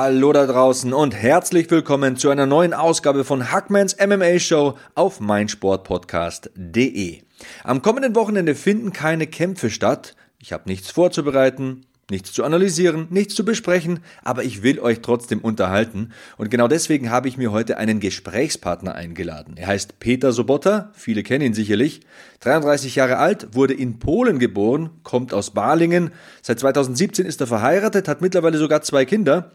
Hallo da draußen und herzlich willkommen zu einer neuen Ausgabe von Hackmans MMA Show auf meinsportpodcast.de. Am kommenden Wochenende finden keine Kämpfe statt. Ich habe nichts vorzubereiten, nichts zu analysieren, nichts zu besprechen, aber ich will euch trotzdem unterhalten und genau deswegen habe ich mir heute einen Gesprächspartner eingeladen. Er heißt Peter Sobotta, viele kennen ihn sicherlich, 33 Jahre alt, wurde in Polen geboren, kommt aus Balingen, seit 2017 ist er verheiratet, hat mittlerweile sogar zwei Kinder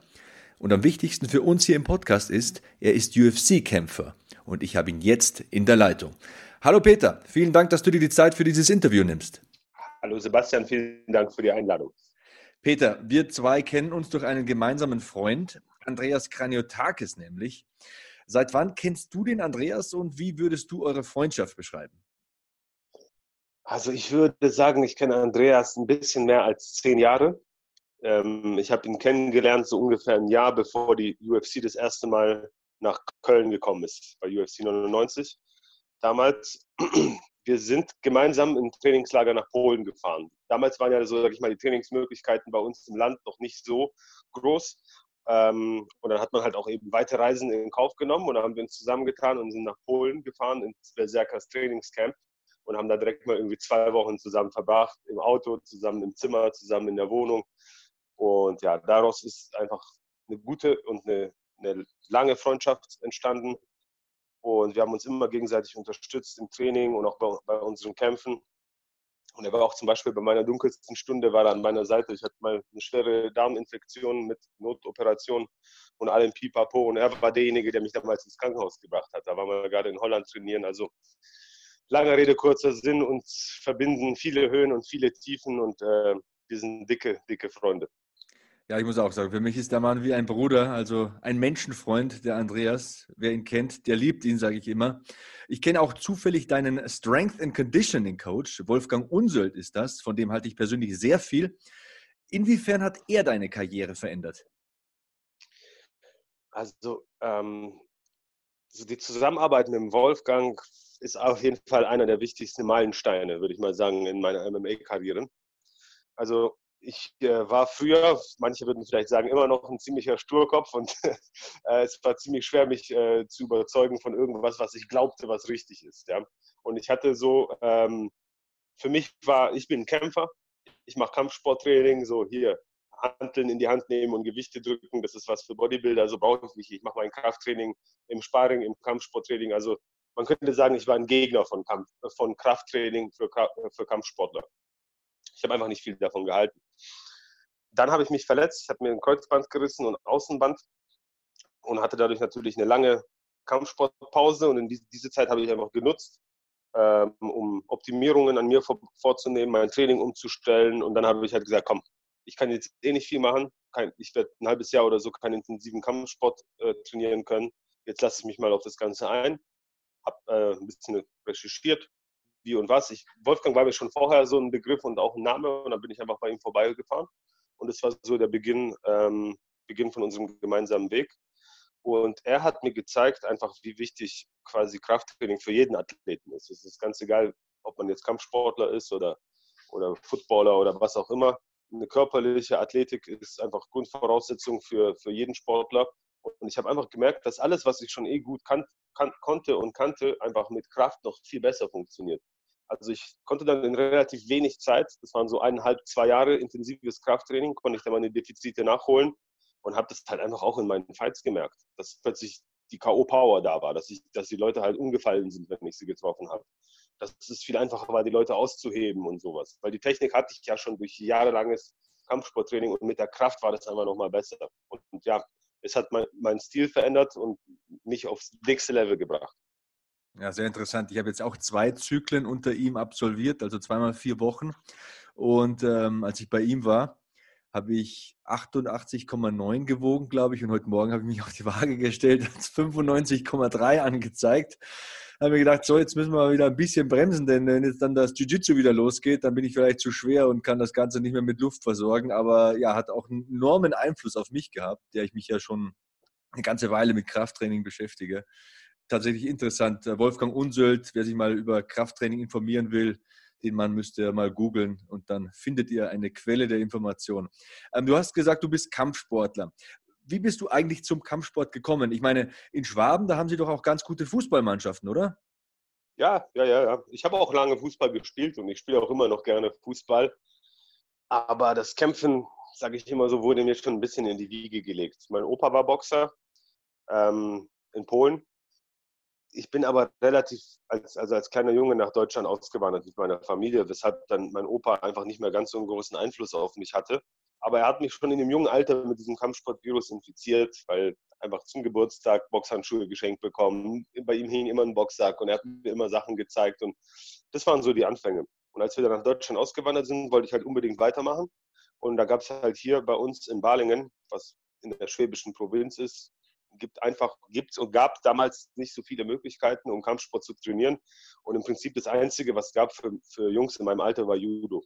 und am wichtigsten für uns hier im Podcast ist, er ist UFC-Kämpfer. Und ich habe ihn jetzt in der Leitung. Hallo Peter, vielen Dank, dass du dir die Zeit für dieses Interview nimmst. Hallo Sebastian, vielen Dank für die Einladung. Peter, wir zwei kennen uns durch einen gemeinsamen Freund, Andreas Kraniotakis nämlich. Seit wann kennst du den Andreas und wie würdest du eure Freundschaft beschreiben? Also ich würde sagen, ich kenne Andreas ein bisschen mehr als zehn Jahre. Ähm, ich habe ihn kennengelernt so ungefähr ein Jahr, bevor die UFC das erste Mal nach Köln gekommen ist, bei UFC 99. Damals, wir sind gemeinsam im Trainingslager nach Polen gefahren. Damals waren ja so, sag ich mal, die Trainingsmöglichkeiten bei uns im Land noch nicht so groß. Ähm, und dann hat man halt auch eben weite Reisen in Kauf genommen und dann haben wir uns zusammengetan und sind nach Polen gefahren ins Berserkers Trainingscamp und haben da direkt mal irgendwie zwei Wochen zusammen verbracht, im Auto, zusammen im Zimmer, zusammen in der Wohnung. Und ja, daraus ist einfach eine gute und eine, eine lange Freundschaft entstanden. Und wir haben uns immer gegenseitig unterstützt im Training und auch bei, bei unseren Kämpfen. Und er war auch zum Beispiel bei meiner dunkelsten Stunde, war er an meiner Seite. Ich hatte mal eine schwere Darminfektion mit Notoperation und allem Pipapo. Und er war derjenige, der mich damals ins Krankenhaus gebracht hat. Da waren wir gerade in Holland trainieren. Also lange Rede, kurzer Sinn. Uns verbinden viele Höhen und viele Tiefen. Und äh, wir sind dicke, dicke Freunde. Ja, ich muss auch sagen, für mich ist der Mann wie ein Bruder, also ein Menschenfreund, der Andreas. Wer ihn kennt, der liebt ihn, sage ich immer. Ich kenne auch zufällig deinen Strength and Conditioning Coach. Wolfgang Unsöld ist das, von dem halte ich persönlich sehr viel. Inwiefern hat er deine Karriere verändert? Also, ähm, die Zusammenarbeit mit dem Wolfgang ist auf jeden Fall einer der wichtigsten Meilensteine, würde ich mal sagen, in meiner MMA-Karriere. Also ich äh, war früher, manche würden vielleicht sagen, immer noch ein ziemlicher Sturkopf und äh, es war ziemlich schwer, mich äh, zu überzeugen von irgendwas, was ich glaubte, was richtig ist. Ja? Und ich hatte so, ähm, für mich war, ich bin Kämpfer, ich mache Kampfsporttraining, so hier Handeln in die Hand nehmen und Gewichte drücken, das ist was für Bodybuilder, so brauche ich nicht. Ich mache mein Krafttraining im Sparring, im Kampfsporttraining. Also man könnte sagen, ich war ein Gegner von, Kampf, von Krafttraining für, für Kampfsportler. Ich habe einfach nicht viel davon gehalten. Dann habe ich mich verletzt. Ich habe mir ein Kreuzband gerissen und Außenband und hatte dadurch natürlich eine lange Kampfsportpause. Und in diese Zeit habe ich einfach genutzt, ähm, um Optimierungen an mir vorzunehmen, mein Training umzustellen. Und dann habe ich halt gesagt, komm, ich kann jetzt eh nicht viel machen. Ich werde ein halbes Jahr oder so keinen intensiven Kampfsport äh, trainieren können. Jetzt lasse ich mich mal auf das Ganze ein. Habe äh, ein bisschen recherchiert, wie und was. Ich, Wolfgang war mir schon vorher so ein Begriff und auch ein Name und dann bin ich einfach bei ihm vorbeigefahren. Und es war so der Beginn, ähm, Beginn von unserem gemeinsamen Weg. Und er hat mir gezeigt, einfach wie wichtig quasi Krafttraining für jeden Athleten ist. Es ist ganz egal, ob man jetzt Kampfsportler ist oder, oder Footballer oder was auch immer. Eine körperliche Athletik ist einfach Grundvoraussetzung für, für jeden Sportler. Und ich habe einfach gemerkt, dass alles, was ich schon eh gut kan kan konnte und kannte, einfach mit Kraft noch viel besser funktioniert. Also ich konnte dann in relativ wenig Zeit, das waren so eineinhalb, zwei Jahre intensives Krafttraining, konnte ich dann meine Defizite nachholen und habe das halt einfach auch in meinen Fights gemerkt, dass plötzlich die K.O.-Power da war, dass, ich, dass die Leute halt umgefallen sind, wenn ich sie getroffen habe. Dass es viel einfacher war, die Leute auszuheben und sowas. Weil die Technik hatte ich ja schon durch jahrelanges Kampfsporttraining und mit der Kraft war das einfach nochmal besser. Und, und ja, es hat mein, meinen Stil verändert und mich aufs nächste Level gebracht. Ja, sehr interessant. Ich habe jetzt auch zwei Zyklen unter ihm absolviert, also zweimal vier Wochen. Und ähm, als ich bei ihm war, habe ich 88,9 gewogen, glaube ich. Und heute Morgen habe ich mich auf die Waage gestellt, hat 95,3 angezeigt. Da habe mir gedacht, so, jetzt müssen wir mal wieder ein bisschen bremsen, denn wenn jetzt dann das Jiu-Jitsu wieder losgeht, dann bin ich vielleicht zu schwer und kann das Ganze nicht mehr mit Luft versorgen. Aber ja, hat auch einen enormen Einfluss auf mich gehabt, der ich mich ja schon eine ganze Weile mit Krafttraining beschäftige. Tatsächlich interessant. Wolfgang Unsöld, wer sich mal über Krafttraining informieren will, den Mann müsst ihr mal googeln und dann findet ihr eine Quelle der Information. Ähm, du hast gesagt, du bist Kampfsportler. Wie bist du eigentlich zum Kampfsport gekommen? Ich meine, in Schwaben, da haben sie doch auch ganz gute Fußballmannschaften, oder? Ja, ja, ja, ja. Ich habe auch lange Fußball gespielt und ich spiele auch immer noch gerne Fußball. Aber das Kämpfen, sage ich immer so, wurde mir schon ein bisschen in die Wiege gelegt. Mein Opa war Boxer ähm, in Polen ich bin aber relativ, als, also als kleiner Junge nach Deutschland ausgewandert mit meiner Familie, weshalb dann mein Opa einfach nicht mehr ganz so einen großen Einfluss auf mich hatte. Aber er hat mich schon in dem jungen Alter mit diesem Kampfsportvirus infiziert, weil einfach zum Geburtstag Boxhandschuhe geschenkt bekommen. Bei ihm hing immer ein Boxsack und er hat mir immer Sachen gezeigt. Und das waren so die Anfänge. Und als wir dann nach Deutschland ausgewandert sind, wollte ich halt unbedingt weitermachen. Und da gab es halt hier bei uns in Balingen, was in der schwäbischen Provinz ist, gibt einfach, gibt und gab damals nicht so viele Möglichkeiten, um Kampfsport zu trainieren. Und im Prinzip das Einzige, was es gab für, für Jungs in meinem Alter, war Judo.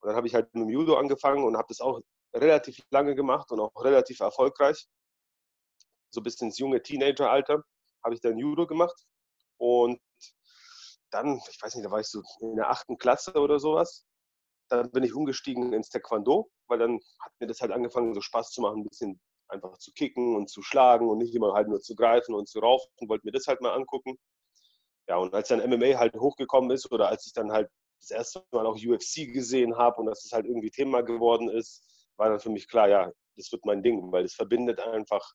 Und dann habe ich halt mit dem Judo angefangen und habe das auch relativ lange gemacht und auch relativ erfolgreich. So bis ins junge Teenageralter habe ich dann Judo gemacht. Und dann, ich weiß nicht, da war ich so in der achten Klasse oder sowas. Dann bin ich umgestiegen ins Taekwondo, weil dann hat mir das halt angefangen, so Spaß zu machen, ein bisschen einfach zu kicken und zu schlagen und nicht immer halt nur zu greifen und zu raufen. Wollte mir das halt mal angucken. Ja, und als dann MMA halt hochgekommen ist oder als ich dann halt das erste Mal auch UFC gesehen habe und dass es halt irgendwie Thema geworden ist, war dann für mich klar, ja, das wird mein Ding, weil es verbindet einfach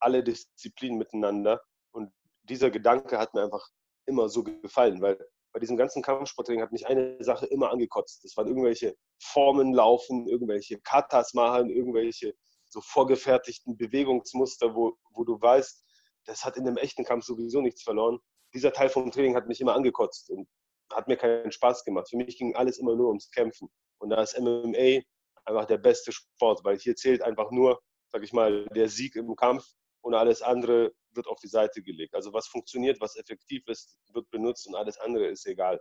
alle Disziplinen miteinander. Und dieser Gedanke hat mir einfach immer so gefallen, weil bei diesem ganzen Kampfsporttraining hat mich eine Sache immer angekotzt. Das waren irgendwelche Formen laufen, irgendwelche Katas machen, irgendwelche so vorgefertigten Bewegungsmuster, wo, wo du weißt, das hat in einem echten Kampf sowieso nichts verloren. Dieser Teil vom Training hat mich immer angekotzt und hat mir keinen Spaß gemacht. Für mich ging alles immer nur ums Kämpfen. Und da ist MMA einfach der beste Sport, weil hier zählt einfach nur, sag ich mal, der Sieg im Kampf und alles andere wird auf die Seite gelegt. Also was funktioniert, was effektiv ist, wird benutzt und alles andere ist egal.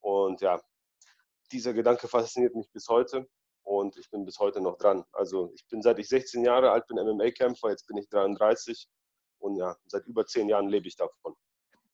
Und ja, dieser Gedanke fasziniert mich bis heute und ich bin bis heute noch dran. Also ich bin seit ich 16 Jahre alt bin MMA-Kämpfer, jetzt bin ich 33 und ja, seit über 10 Jahren lebe ich davon.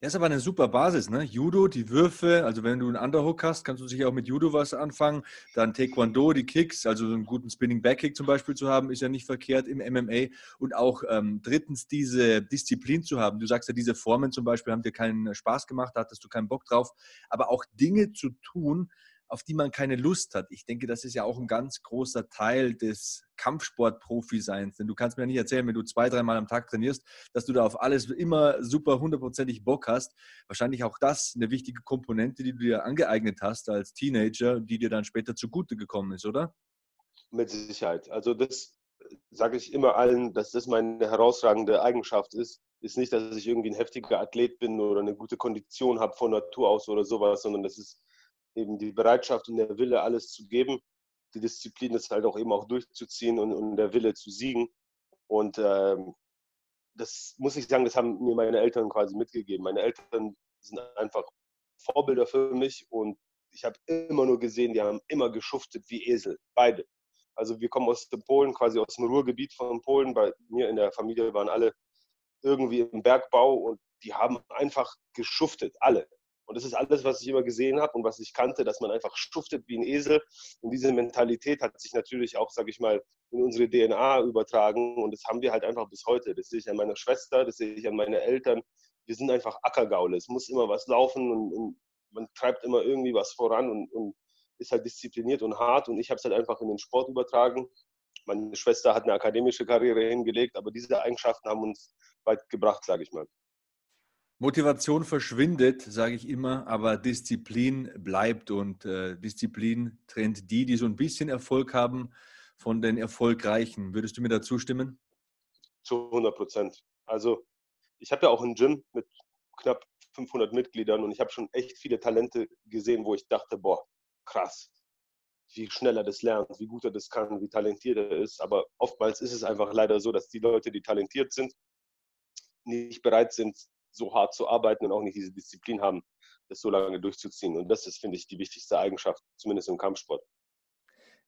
Das ist aber eine super Basis, ne? Judo, die Würfe, also wenn du einen Underhook hast, kannst du sicher auch mit Judo was anfangen. Dann Taekwondo, die Kicks, also einen guten Spinning Backkick zum Beispiel zu haben, ist ja nicht verkehrt im MMA. Und auch ähm, drittens diese Disziplin zu haben. Du sagst ja, diese Formen zum Beispiel haben dir keinen Spaß gemacht, da hattest du keinen Bock drauf. Aber auch Dinge zu tun, auf die man keine Lust hat. Ich denke, das ist ja auch ein ganz großer Teil des Kampfsport-Profi-Seins. Denn du kannst mir nicht erzählen, wenn du zwei, dreimal am Tag trainierst, dass du da auf alles immer super hundertprozentig Bock hast. Wahrscheinlich auch das eine wichtige Komponente, die du dir angeeignet hast als Teenager, die dir dann später zugute gekommen ist, oder? Mit Sicherheit. Also das sage ich immer allen, dass das meine herausragende Eigenschaft ist. Ist nicht, dass ich irgendwie ein heftiger Athlet bin oder eine gute Kondition habe von Natur aus oder sowas, sondern das ist eben die Bereitschaft und der Wille, alles zu geben. Die Disziplin ist halt auch eben auch durchzuziehen und, und der Wille zu siegen. Und ähm, das muss ich sagen, das haben mir meine Eltern quasi mitgegeben. Meine Eltern sind einfach Vorbilder für mich und ich habe immer nur gesehen, die haben immer geschuftet wie Esel, beide. Also wir kommen aus dem Polen, quasi aus dem Ruhrgebiet von Polen. Bei mir in der Familie waren alle irgendwie im Bergbau und die haben einfach geschuftet, alle. Und das ist alles, was ich immer gesehen habe und was ich kannte, dass man einfach schuftet wie ein Esel. Und diese Mentalität hat sich natürlich auch, sage ich mal, in unsere DNA übertragen. Und das haben wir halt einfach bis heute. Das sehe ich an meiner Schwester, das sehe ich an meine Eltern. Wir sind einfach Ackergaule. Es muss immer was laufen und, und man treibt immer irgendwie was voran und, und ist halt diszipliniert und hart. Und ich habe es halt einfach in den Sport übertragen. Meine Schwester hat eine akademische Karriere hingelegt, aber diese Eigenschaften haben uns weit gebracht, sage ich mal. Motivation verschwindet, sage ich immer, aber Disziplin bleibt und äh, Disziplin trennt die, die so ein bisschen Erfolg haben, von den Erfolgreichen. Würdest du mir da zustimmen? Zu 100 Prozent. Also ich habe ja auch ein Gym mit knapp 500 Mitgliedern und ich habe schon echt viele Talente gesehen, wo ich dachte, boah, krass. wie schnell er das lernt, wie gut er das kann, wie talentiert er ist. Aber oftmals ist es einfach leider so, dass die Leute, die talentiert sind, nicht bereit sind, so hart zu arbeiten und auch nicht diese Disziplin haben, das so lange durchzuziehen. Und das ist, finde ich, die wichtigste Eigenschaft, zumindest im Kampfsport.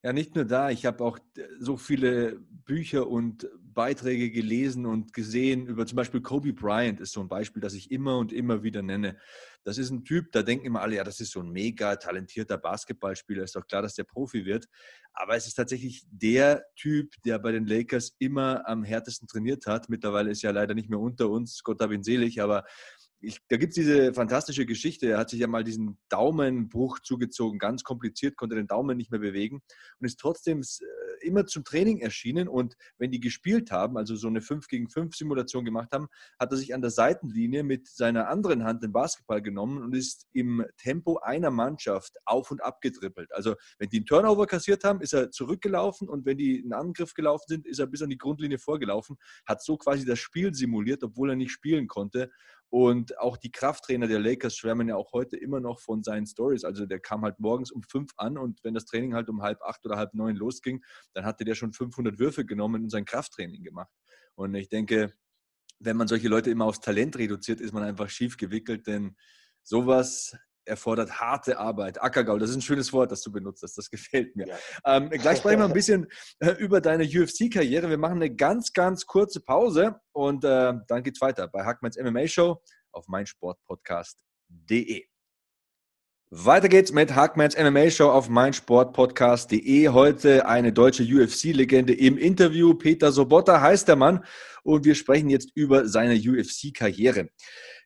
Ja, nicht nur da. Ich habe auch so viele Bücher und Beiträge gelesen und gesehen über zum Beispiel Kobe Bryant ist so ein Beispiel, das ich immer und immer wieder nenne. Das ist ein Typ, da denken immer alle, ja, das ist so ein mega talentierter Basketballspieler, ist doch klar, dass der Profi wird. Aber es ist tatsächlich der Typ, der bei den Lakers immer am härtesten trainiert hat. Mittlerweile ist er leider nicht mehr unter uns, Gott hab ihn selig, aber ich, da gibt es diese fantastische Geschichte. Er hat sich ja mal diesen Daumenbruch zugezogen, ganz kompliziert, konnte den Daumen nicht mehr bewegen und ist trotzdem äh, immer zum Training erschienen. Und wenn die gespielt haben, also so eine 5 gegen 5 Simulation gemacht haben, hat er sich an der Seitenlinie mit seiner anderen Hand den Basketball genommen und ist im Tempo einer Mannschaft auf und ab getrippelt. Also wenn die einen Turnover kassiert haben, ist er zurückgelaufen und wenn die einen Angriff gelaufen sind, ist er bis an die Grundlinie vorgelaufen, hat so quasi das Spiel simuliert, obwohl er nicht spielen konnte. Und auch die Krafttrainer der Lakers schwärmen ja auch heute immer noch von seinen Stories. Also der kam halt morgens um fünf an und wenn das Training halt um halb acht oder halb neun losging, dann hatte der schon 500 Würfe genommen und sein Krafttraining gemacht. Und ich denke, wenn man solche Leute immer aufs Talent reduziert, ist man einfach schief gewickelt, denn sowas erfordert harte Arbeit. Ackergaul, das ist ein schönes Wort, das du benutzt hast. Das gefällt mir. Ja. Ähm, gleich sprechen wir ein bisschen äh, über deine UFC-Karriere. Wir machen eine ganz, ganz kurze Pause und äh, dann geht's weiter bei Hackmans MMA Show auf meinsportpodcast.de. Weiter geht's mit Hackmans MMA Show auf meinsportpodcast.de. Heute eine deutsche UFC-Legende im Interview. Peter Sobotta heißt der Mann und wir sprechen jetzt über seine UFC-Karriere.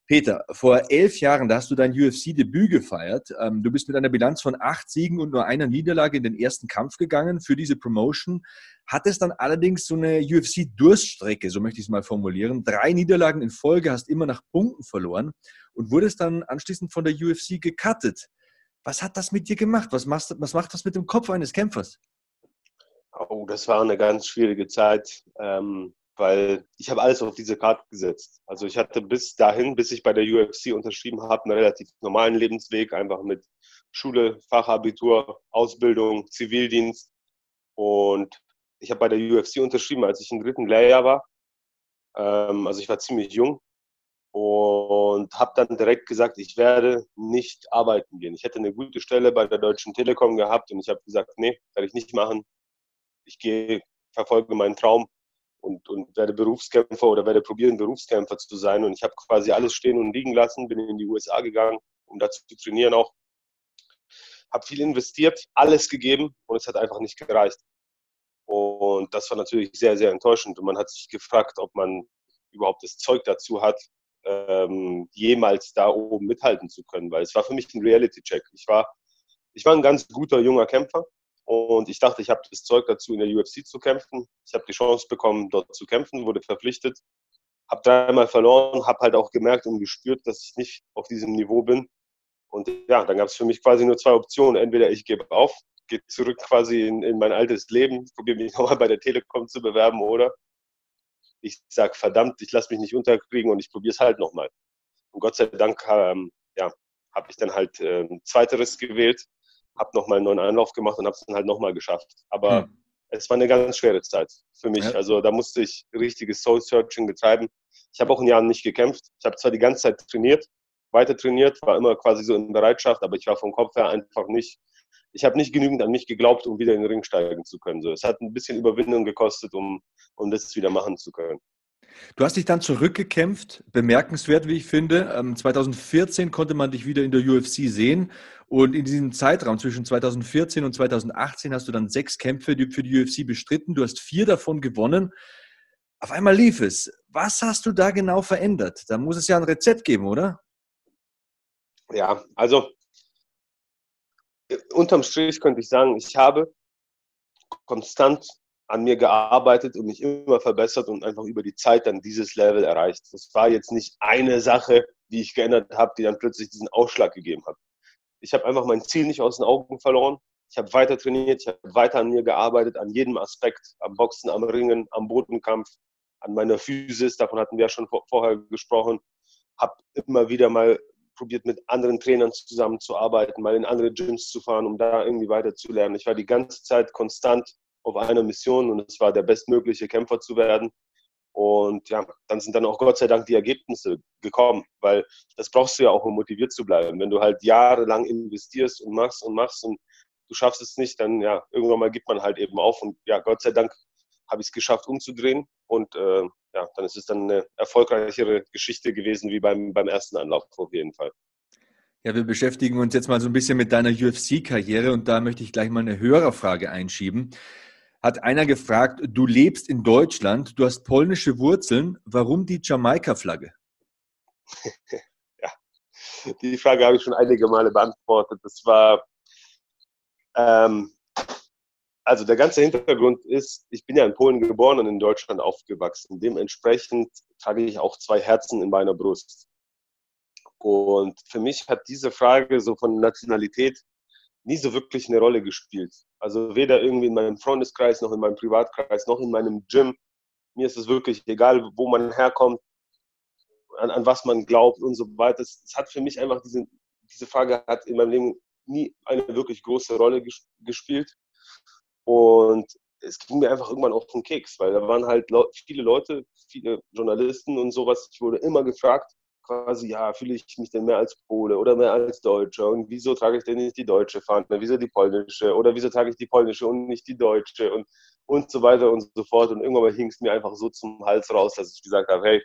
Peter, vor elf Jahren, da hast du dein UFC-Debüt gefeiert. Ähm, du bist mit einer Bilanz von acht Siegen und nur einer Niederlage in den ersten Kampf gegangen für diese Promotion. Hattest dann allerdings so eine UFC-Durststrecke, so möchte ich es mal formulieren. Drei Niederlagen in Folge, hast immer nach Punkten verloren und wurdest dann anschließend von der UFC gecuttet. Was hat das mit dir gemacht? Was, machst, was macht das mit dem Kopf eines Kämpfers? Oh, das war eine ganz schwierige Zeit. Ähm, weil ich habe alles auf diese Karte gesetzt. Also ich hatte bis dahin, bis ich bei der UFC unterschrieben habe, einen relativ normalen Lebensweg, einfach mit Schule, Fachabitur, Ausbildung, Zivildienst. Und ich habe bei der UFC unterschrieben, als ich im dritten Lehrjahr war. Ähm, also ich war ziemlich jung und habe dann direkt gesagt, ich werde nicht arbeiten gehen. Ich hätte eine gute Stelle bei der Deutschen Telekom gehabt und ich habe gesagt, nee, werde ich nicht machen. Ich gehe, verfolge meinen Traum und, und werde Berufskämpfer oder werde probieren, Berufskämpfer zu sein. Und ich habe quasi alles stehen und liegen lassen, bin in die USA gegangen, um dazu zu trainieren auch. Habe viel investiert, alles gegeben und es hat einfach nicht gereicht. Und das war natürlich sehr, sehr enttäuschend. Und man hat sich gefragt, ob man überhaupt das Zeug dazu hat, ähm, jemals da oben mithalten zu können. Weil es war für mich ein Reality-Check. Ich war, ich war ein ganz guter junger Kämpfer, und ich dachte, ich habe das Zeug dazu, in der UFC zu kämpfen. Ich habe die Chance bekommen, dort zu kämpfen, wurde verpflichtet, habe dreimal verloren, habe halt auch gemerkt und gespürt, dass ich nicht auf diesem Niveau bin. Und ja, dann gab es für mich quasi nur zwei Optionen. Entweder ich gebe auf, gehe zurück quasi in, in mein altes Leben, probiere mich nochmal bei der Telekom zu bewerben oder ich sage, verdammt, ich lasse mich nicht unterkriegen und ich probiere es halt nochmal. Und Gott sei Dank ähm, ja, habe ich dann halt äh, zweiteres gewählt habe nochmal einen neuen Anlauf gemacht und habe es dann halt nochmal geschafft. Aber hm. es war eine ganz schwere Zeit für mich. Ja. Also da musste ich richtiges Soul-Searching betreiben. Ich habe auch ein Jahr nicht gekämpft. Ich habe zwar die ganze Zeit trainiert, weiter trainiert, war immer quasi so in Bereitschaft, aber ich war vom Kopf her einfach nicht, ich habe nicht genügend an mich geglaubt, um wieder in den Ring steigen zu können. So, es hat ein bisschen Überwindung gekostet, um, um das wieder machen zu können. Du hast dich dann zurückgekämpft, bemerkenswert, wie ich finde. 2014 ähm, konnte man dich wieder in der UFC sehen. Und in diesem Zeitraum zwischen 2014 und 2018 hast du dann sechs Kämpfe für die UFC bestritten. Du hast vier davon gewonnen. Auf einmal lief es. Was hast du da genau verändert? Da muss es ja ein Rezept geben, oder? Ja, also unterm Strich könnte ich sagen, ich habe konstant an mir gearbeitet und mich immer verbessert und einfach über die Zeit dann dieses Level erreicht. Das war jetzt nicht eine Sache, die ich geändert habe, die dann plötzlich diesen Ausschlag gegeben hat. Ich habe einfach mein Ziel nicht aus den Augen verloren. Ich habe weiter trainiert, ich habe weiter an mir gearbeitet, an jedem Aspekt, am Boxen, am Ringen, am Bodenkampf, an meiner Physis, davon hatten wir ja schon vorher gesprochen. Habe immer wieder mal probiert, mit anderen Trainern zusammenzuarbeiten, mal in andere Gyms zu fahren, um da irgendwie weiterzulernen. Ich war die ganze Zeit konstant auf einer Mission und es war der bestmögliche Kämpfer zu werden. Und ja, dann sind dann auch Gott sei Dank die Ergebnisse gekommen, weil das brauchst du ja auch, um motiviert zu bleiben. Wenn du halt jahrelang investierst und machst und machst und du schaffst es nicht, dann ja, irgendwann mal gibt man halt eben auf. Und ja, Gott sei Dank habe ich es geschafft umzudrehen und äh, ja, dann ist es dann eine erfolgreichere Geschichte gewesen wie beim, beim ersten Anlauf auf jeden Fall. Ja, wir beschäftigen uns jetzt mal so ein bisschen mit deiner UFC-Karriere und da möchte ich gleich mal eine Hörerfrage einschieben. Hat einer gefragt, du lebst in Deutschland, du hast polnische Wurzeln, warum die Jamaika-Flagge? ja, die Frage habe ich schon einige Male beantwortet. Das war, ähm, also der ganze Hintergrund ist, ich bin ja in Polen geboren und in Deutschland aufgewachsen. Dementsprechend trage ich auch zwei Herzen in meiner Brust. Und für mich hat diese Frage so von Nationalität nie so wirklich eine Rolle gespielt. Also weder irgendwie in meinem Freundeskreis, noch in meinem Privatkreis, noch in meinem Gym. Mir ist es wirklich egal, wo man herkommt, an, an was man glaubt und so weiter. Es, es, hat für mich einfach diese, diese Frage hat in meinem Leben nie eine wirklich große Rolle ges gespielt. Und es ging mir einfach irgendwann auf den Keks, weil da waren halt viele Leute, viele Journalisten und sowas. Ich wurde immer gefragt, quasi, ja, fühle ich mich denn mehr als Pole oder mehr als Deutscher? Und wieso trage ich denn nicht die deutsche Fahne? Wieso die polnische? Oder wieso trage ich die polnische und nicht die deutsche? Und, und so weiter und so fort. Und irgendwann hing es mir einfach so zum Hals raus, dass ich gesagt habe, hey,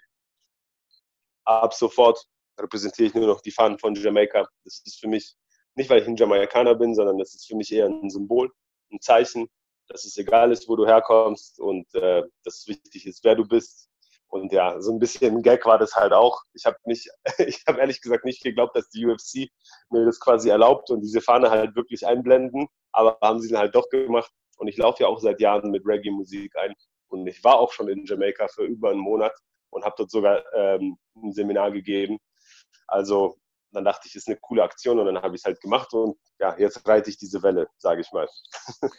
ab sofort repräsentiere ich nur noch die Fahnen von Jamaika. Das ist für mich, nicht weil ich ein Jamaikaner bin, sondern das ist für mich eher ein Symbol ein Zeichen, dass es egal ist, wo du herkommst und äh, dass es wichtig ist, wer du bist. Und ja, so ein bisschen Gag war das halt auch. Ich habe nicht, ich habe ehrlich gesagt nicht geglaubt, dass die UFC mir das quasi erlaubt und diese Fahne halt wirklich einblenden. Aber haben sie dann halt doch gemacht. Und ich laufe ja auch seit Jahren mit Reggae-Musik ein. Und ich war auch schon in Jamaika für über einen Monat und habe dort sogar ähm, ein Seminar gegeben. Also dann dachte ich, ist eine coole Aktion und dann habe ich es halt gemacht und ja, jetzt reite ich diese Welle, sage ich mal.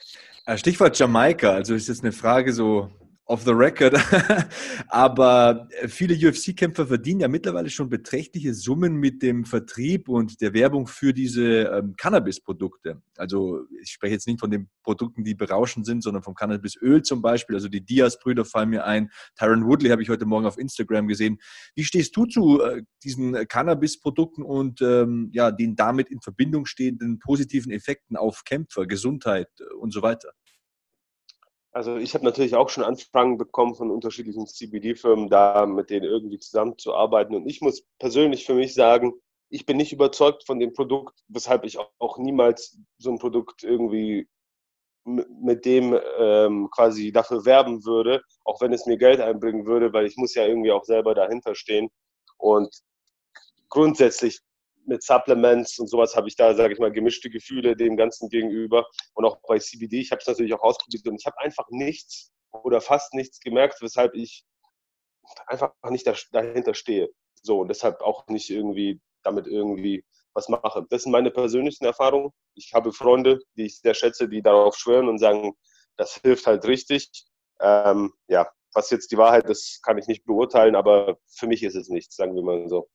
Äh, Stichwort Jamaika, also ist jetzt eine Frage so off the record. Aber viele UFC-Kämpfer verdienen ja mittlerweile schon beträchtliche Summen mit dem Vertrieb und der Werbung für diese ähm, Cannabis-Produkte. Also ich spreche jetzt nicht von den Produkten, die berauschend sind, sondern vom Cannabisöl zum Beispiel. Also die Diaz-Brüder fallen mir ein. Tyron Woodley habe ich heute Morgen auf Instagram gesehen. Wie stehst du zu äh, diesen Cannabis-Produkten und ähm, ja, den damit in Verbindung stehenden positiven Effekten auf Kämpfer, Gesundheit äh, und so weiter? Also ich habe natürlich auch schon Anfragen bekommen von unterschiedlichen CBD-Firmen, da mit denen irgendwie zusammenzuarbeiten. Und ich muss persönlich für mich sagen, ich bin nicht überzeugt von dem Produkt, weshalb ich auch niemals so ein Produkt irgendwie mit dem ähm, quasi dafür werben würde, auch wenn es mir Geld einbringen würde, weil ich muss ja irgendwie auch selber dahinter stehen. Und grundsätzlich mit Supplements und sowas habe ich da, sage ich mal, gemischte Gefühle dem Ganzen gegenüber. Und auch bei CBD, ich habe es natürlich auch ausprobiert und ich habe einfach nichts oder fast nichts gemerkt, weshalb ich einfach nicht dahinter stehe. So, und deshalb auch nicht irgendwie damit irgendwie was mache. Das sind meine persönlichen Erfahrungen. Ich habe Freunde, die ich sehr schätze, die darauf schwören und sagen, das hilft halt richtig. Ähm, ja, was jetzt die Wahrheit ist, kann ich nicht beurteilen, aber für mich ist es nichts, sagen wir mal so.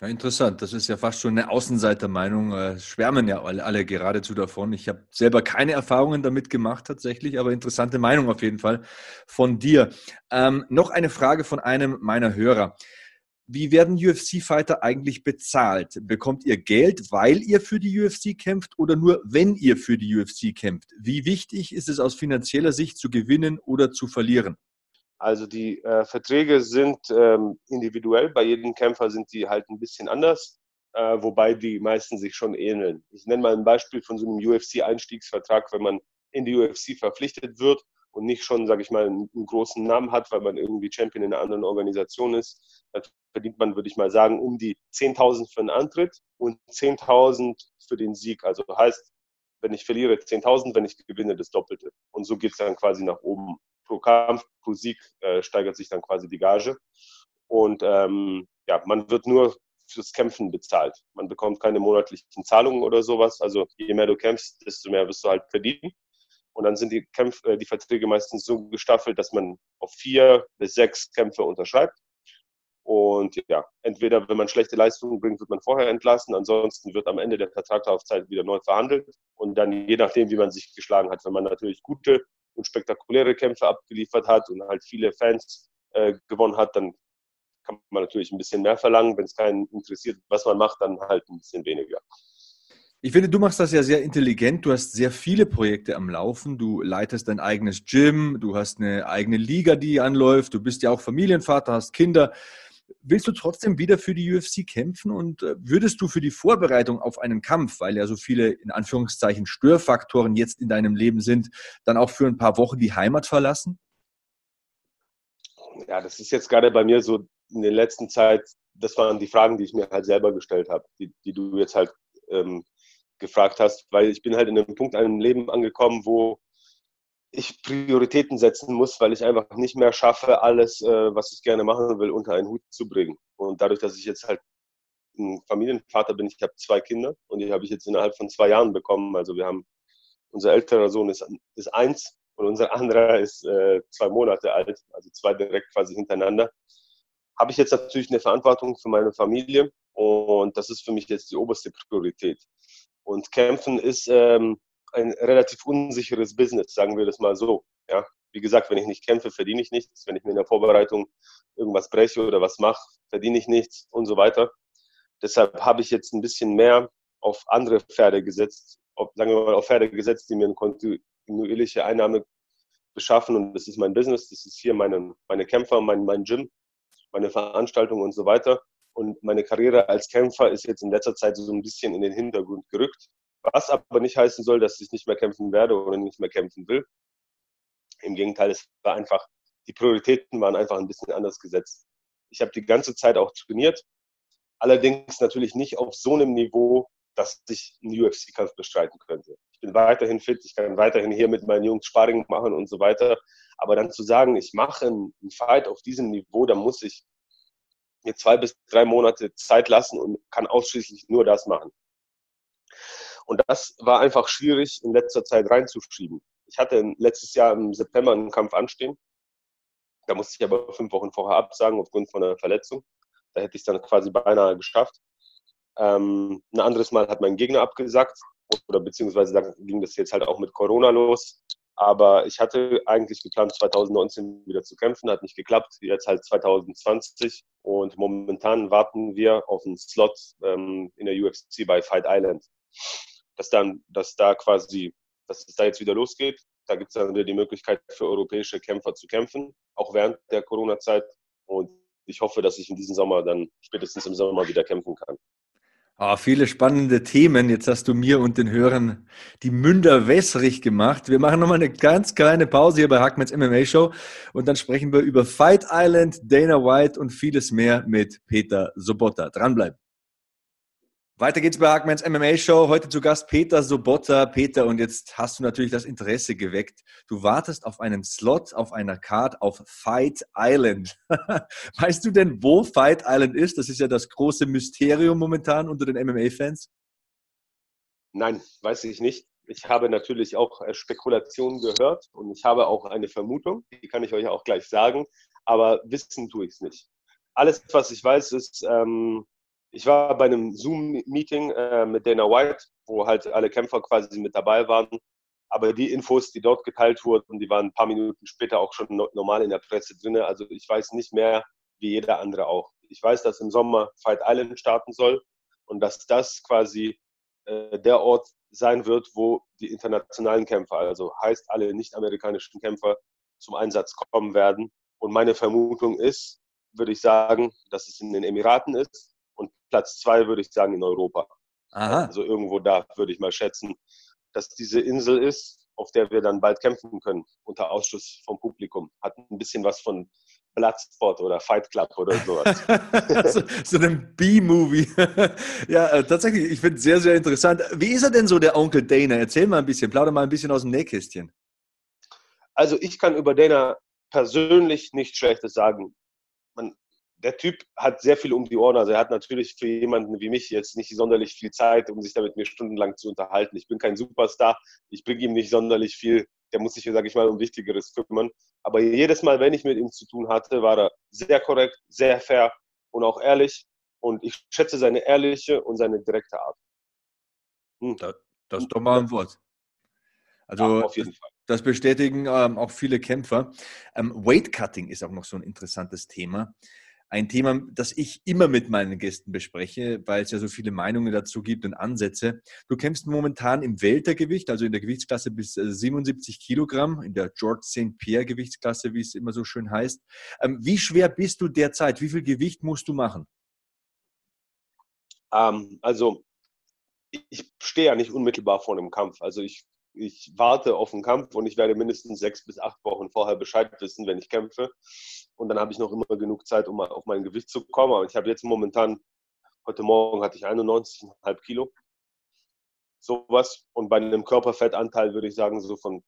Ja, interessant. Das ist ja fast schon eine Außenseitermeinung. Äh, schwärmen ja alle, alle geradezu davon. Ich habe selber keine Erfahrungen damit gemacht tatsächlich, aber interessante Meinung auf jeden Fall von dir. Ähm, noch eine Frage von einem meiner Hörer. Wie werden UFC-Fighter eigentlich bezahlt? Bekommt ihr Geld, weil ihr für die UFC kämpft oder nur, wenn ihr für die UFC kämpft? Wie wichtig ist es aus finanzieller Sicht zu gewinnen oder zu verlieren? Also die äh, Verträge sind ähm, individuell, bei jedem Kämpfer sind die halt ein bisschen anders, äh, wobei die meisten sich schon ähneln. Ich nenne mal ein Beispiel von so einem UFC-Einstiegsvertrag, wenn man in die UFC verpflichtet wird und nicht schon, sage ich mal, einen, einen, großen Namen hat, weil man irgendwie Champion in einer anderen Organisation ist, dann verdient man, würde ich mal sagen, um die 10.000 für einen Antritt und 10.000 für den Sieg. Also heißt, wenn ich verliere 10.000, wenn ich gewinne das Doppelte. Und so geht es dann quasi nach oben pro Kampf, pro Sieg äh, steigert sich dann quasi die Gage. Und ähm, ja, man wird nur fürs Kämpfen bezahlt. Man bekommt keine monatlichen Zahlungen oder sowas. Also je mehr du kämpfst, desto mehr wirst du halt verdienen. Und dann sind die, Kämpf äh, die Verträge meistens so gestaffelt, dass man auf vier bis sechs Kämpfe unterschreibt. Und ja, entweder wenn man schlechte Leistungen bringt, wird man vorher entlassen, ansonsten wird am Ende der Vertragslaufzeit wieder neu verhandelt und dann je nachdem, wie man sich geschlagen hat. Wenn man natürlich gute und spektakuläre Kämpfe abgeliefert hat und halt viele Fans äh, gewonnen hat, dann kann man natürlich ein bisschen mehr verlangen. Wenn es keinen interessiert, was man macht, dann halt ein bisschen weniger. Ich finde, du machst das ja sehr intelligent. Du hast sehr viele Projekte am Laufen. Du leitest dein eigenes Gym, du hast eine eigene Liga, die anläuft. Du bist ja auch Familienvater, hast Kinder. Willst du trotzdem wieder für die UFC kämpfen und äh, würdest du für die Vorbereitung auf einen Kampf, weil ja so viele in Anführungszeichen Störfaktoren jetzt in deinem Leben sind, dann auch für ein paar Wochen die Heimat verlassen? Ja, das ist jetzt gerade bei mir so in der letzten Zeit, das waren die Fragen, die ich mir halt selber gestellt habe, die, die du jetzt halt ähm, gefragt hast, weil ich bin halt in einem Punkt in meinem Leben angekommen, wo ich Prioritäten setzen muss, weil ich einfach nicht mehr schaffe, alles, äh, was ich gerne machen will, unter einen Hut zu bringen. Und dadurch, dass ich jetzt halt ein Familienvater bin, ich habe zwei Kinder und die habe ich jetzt innerhalb von zwei Jahren bekommen. Also wir haben, unser älterer Sohn ist, ist eins und unser anderer ist äh, zwei Monate alt, also zwei direkt quasi hintereinander. Habe ich jetzt natürlich eine Verantwortung für meine Familie und das ist für mich jetzt die oberste Priorität. Und Kämpfen ist ähm, ein relativ unsicheres Business, sagen wir das mal so. Ja? Wie gesagt, wenn ich nicht kämpfe, verdiene ich nichts. Wenn ich mir in der Vorbereitung irgendwas breche oder was mache, verdiene ich nichts und so weiter. Deshalb habe ich jetzt ein bisschen mehr auf andere Pferde gesetzt, auf, sagen wir mal auf Pferde gesetzt, die mir eine kontinuierliche Einnahme beschaffen. Und das ist mein Business, das ist hier meine, meine Kämpfer, mein, mein Gym, meine Veranstaltungen und so weiter. Und meine Karriere als Kämpfer ist jetzt in letzter Zeit so ein bisschen in den Hintergrund gerückt. Was aber nicht heißen soll, dass ich nicht mehr kämpfen werde oder nicht mehr kämpfen will. Im Gegenteil, es war einfach, die Prioritäten waren einfach ein bisschen anders gesetzt. Ich habe die ganze Zeit auch trainiert, allerdings natürlich nicht auf so einem Niveau, dass ich einen UFC-Kampf bestreiten könnte. Ich bin weiterhin fit, ich kann weiterhin hier mit meinen Jungs Sparring machen und so weiter. Aber dann zu sagen, ich mache einen Fight auf diesem Niveau, da muss ich mir zwei bis drei Monate Zeit lassen und kann ausschließlich nur das machen. Und das war einfach schwierig in letzter Zeit reinzuschieben. Ich hatte letztes Jahr im September einen Kampf anstehen. Da musste ich aber fünf Wochen vorher absagen aufgrund von einer Verletzung. Da hätte ich es dann quasi beinahe geschafft. Ähm, ein anderes Mal hat mein Gegner abgesagt oder beziehungsweise da ging das jetzt halt auch mit Corona los. Aber ich hatte eigentlich geplant, 2019 wieder zu kämpfen, hat nicht geklappt. Jetzt halt 2020 und momentan warten wir auf einen Slot ähm, in der UFC bei Fight Island dass dann, dass da quasi, dass es da jetzt wieder losgeht. Da gibt es dann wieder die Möglichkeit für europäische Kämpfer zu kämpfen, auch während der Corona-Zeit. Und ich hoffe, dass ich in diesem Sommer dann spätestens im Sommer wieder kämpfen kann. Oh, viele spannende Themen. Jetzt hast du mir und den Hörern die Münder wässrig gemacht. Wir machen nochmal eine ganz kleine Pause hier bei Hackmans MMA Show und dann sprechen wir über Fight Island, Dana White und vieles mehr mit Peter Sobotta. Dranbleiben. Weiter geht's bei Hackmans MMA Show. Heute zu Gast Peter Sobotta. Peter, und jetzt hast du natürlich das Interesse geweckt. Du wartest auf einen Slot auf einer Card auf Fight Island. weißt du denn, wo Fight Island ist? Das ist ja das große Mysterium momentan unter den MMA-Fans. Nein, weiß ich nicht. Ich habe natürlich auch äh, Spekulationen gehört und ich habe auch eine Vermutung, die kann ich euch auch gleich sagen, aber wissen tue ich es nicht. Alles, was ich weiß, ist, ähm, ich war bei einem Zoom-Meeting äh, mit Dana White, wo halt alle Kämpfer quasi mit dabei waren. Aber die Infos, die dort geteilt wurden, die waren ein paar Minuten später auch schon normal in der Presse drin. Also ich weiß nicht mehr, wie jeder andere auch. Ich weiß, dass im Sommer Fight Island starten soll und dass das quasi äh, der Ort sein wird, wo die internationalen Kämpfer, also heißt alle nicht-amerikanischen Kämpfer, zum Einsatz kommen werden. Und meine Vermutung ist, würde ich sagen, dass es in den Emiraten ist, und Platz zwei würde ich sagen in Europa. Aha. Also irgendwo da würde ich mal schätzen, dass diese Insel ist, auf der wir dann bald kämpfen können, unter Ausschluss vom Publikum. Hat ein bisschen was von Bloodspot oder Fight Club oder sowas. so, so ein B-Movie. ja, äh, tatsächlich, ich finde es sehr, sehr interessant. Wie ist er denn so, der Onkel Dana? Erzähl mal ein bisschen, plauder mal ein bisschen aus dem Nähkästchen. Also ich kann über Dana persönlich nichts Schlechtes sagen. Der Typ hat sehr viel um die Ohren. Also er hat natürlich für jemanden wie mich jetzt nicht sonderlich viel Zeit, um sich da mit mir stundenlang zu unterhalten. Ich bin kein Superstar. Ich bringe ihm nicht sonderlich viel. Der muss sich, sage ich mal, um Wichtigeres kümmern. Aber jedes Mal, wenn ich mit ihm zu tun hatte, war er sehr korrekt, sehr fair und auch ehrlich. Und ich schätze seine ehrliche und seine direkte Art. Hm. Das, das ist doch mal ein Wort. Also ja, auf jeden Fall. Das bestätigen ähm, auch viele Kämpfer. Ähm, Weight Cutting ist auch noch so ein interessantes Thema. Ein Thema, das ich immer mit meinen Gästen bespreche, weil es ja so viele Meinungen dazu gibt und Ansätze. Du kämpfst momentan im Weltergewicht, also in der Gewichtsklasse bis 77 äh, Kilogramm, in der George St. Pierre Gewichtsklasse, wie es immer so schön heißt. Ähm, wie schwer bist du derzeit? Wie viel Gewicht musst du machen? Ähm, also ich stehe ja nicht unmittelbar vor einem Kampf. Also ich ich warte auf den Kampf und ich werde mindestens sechs bis acht Wochen vorher Bescheid wissen, wenn ich kämpfe. Und dann habe ich noch immer genug Zeit, um auf mein Gewicht zu kommen. Aber ich habe jetzt momentan, heute Morgen hatte ich 91,5 Kilo. Sowas. Und bei einem Körperfettanteil würde ich sagen, so von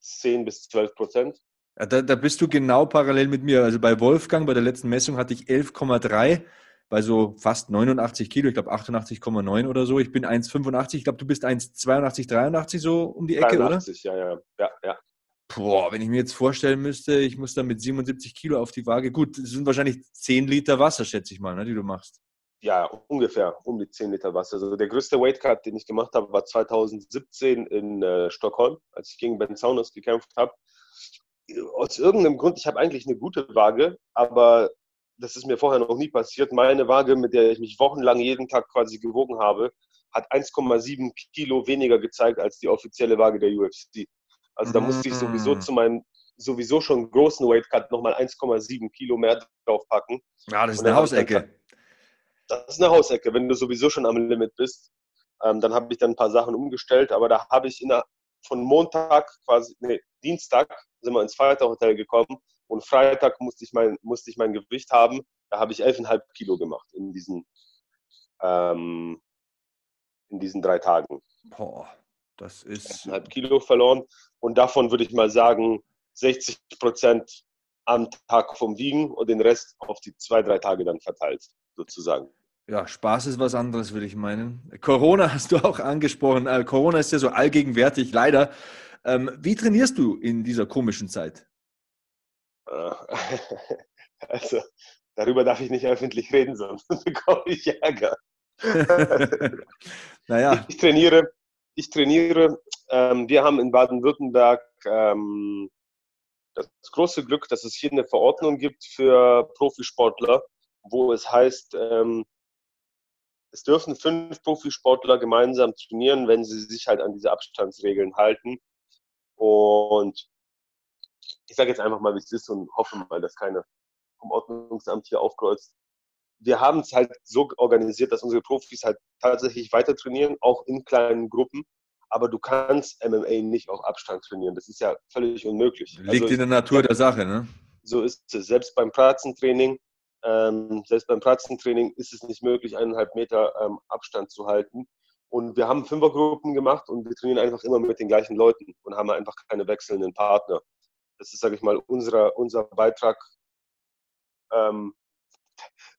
10 bis 12 Prozent. Ja, da, da bist du genau parallel mit mir. Also bei Wolfgang, bei der letzten Messung hatte ich 11,3 bei so fast 89 Kilo, ich glaube 88,9 oder so. Ich bin 1,85, ich glaube, du bist 1,82, 83 so um die Ecke, 83, oder? ja, ja, ja, ja. Boah, wenn ich mir jetzt vorstellen müsste, ich muss dann mit 77 Kilo auf die Waage. Gut, das sind wahrscheinlich 10 Liter Wasser, schätze ich mal, ne, die du machst. Ja, ungefähr um die 10 Liter Wasser. Also der größte Weightcut, den ich gemacht habe, war 2017 in äh, Stockholm, als ich gegen Ben Saunders gekämpft habe. Aus irgendeinem Grund, ich habe eigentlich eine gute Waage, aber das ist mir vorher noch nie passiert. Meine Waage, mit der ich mich wochenlang jeden Tag quasi gewogen habe, hat 1,7 Kilo weniger gezeigt als die offizielle Waage der UFC. Also da musste ich sowieso mm. zu meinem sowieso schon großen Weightcut nochmal 1,7 Kilo mehr draufpacken. Ja, das ist eine Hausecke. das ist eine Hausecke, wenn du sowieso schon am Limit bist. Ähm, dann habe ich dann ein paar Sachen umgestellt, aber da habe ich in der, von Montag quasi, nee, Dienstag sind wir ins Feiertag gekommen und Freitag musste ich mein, musste ich mein Gewicht haben. Da habe ich 11,5 Kilo gemacht in diesen, ähm, in diesen drei Tagen. Boah, das ist. 11,5 Kilo verloren. Und davon würde ich mal sagen, 60 Prozent am Tag vom Wiegen und den Rest auf die zwei, drei Tage dann verteilt, sozusagen. Ja, Spaß ist was anderes, würde ich meinen. Corona hast du auch angesprochen. Äh, Corona ist ja so allgegenwärtig, leider. Ähm, wie trainierst du in dieser komischen Zeit? Äh, also, darüber darf ich nicht öffentlich reden, sonst bekomme ich Ärger. naja. Ich trainiere, ich trainiere. Ähm, wir haben in Baden-Württemberg ähm, das große Glück, dass es hier eine Verordnung gibt für Profisportler, wo es heißt, ähm, es dürfen fünf Profisportler gemeinsam trainieren, wenn sie sich halt an diese Abstandsregeln halten. Und ich sage jetzt einfach mal, wie es ist und hoffe mal, dass keiner vom Ordnungsamt hier aufkreuzt. Wir haben es halt so organisiert, dass unsere Profis halt tatsächlich weiter trainieren, auch in kleinen Gruppen. Aber du kannst MMA nicht auf Abstand trainieren. Das ist ja völlig unmöglich. Liegt also, in der Natur der Sache, ne? So ist es. Selbst beim Pratzentraining, ähm, selbst beim Pratzentraining ist es nicht möglich, eineinhalb Meter ähm, Abstand zu halten. Und wir haben Fünfergruppen gemacht und wir trainieren einfach immer mit den gleichen Leuten und haben einfach keine wechselnden Partner. Das ist, sage ich mal, unser, unser Beitrag ähm,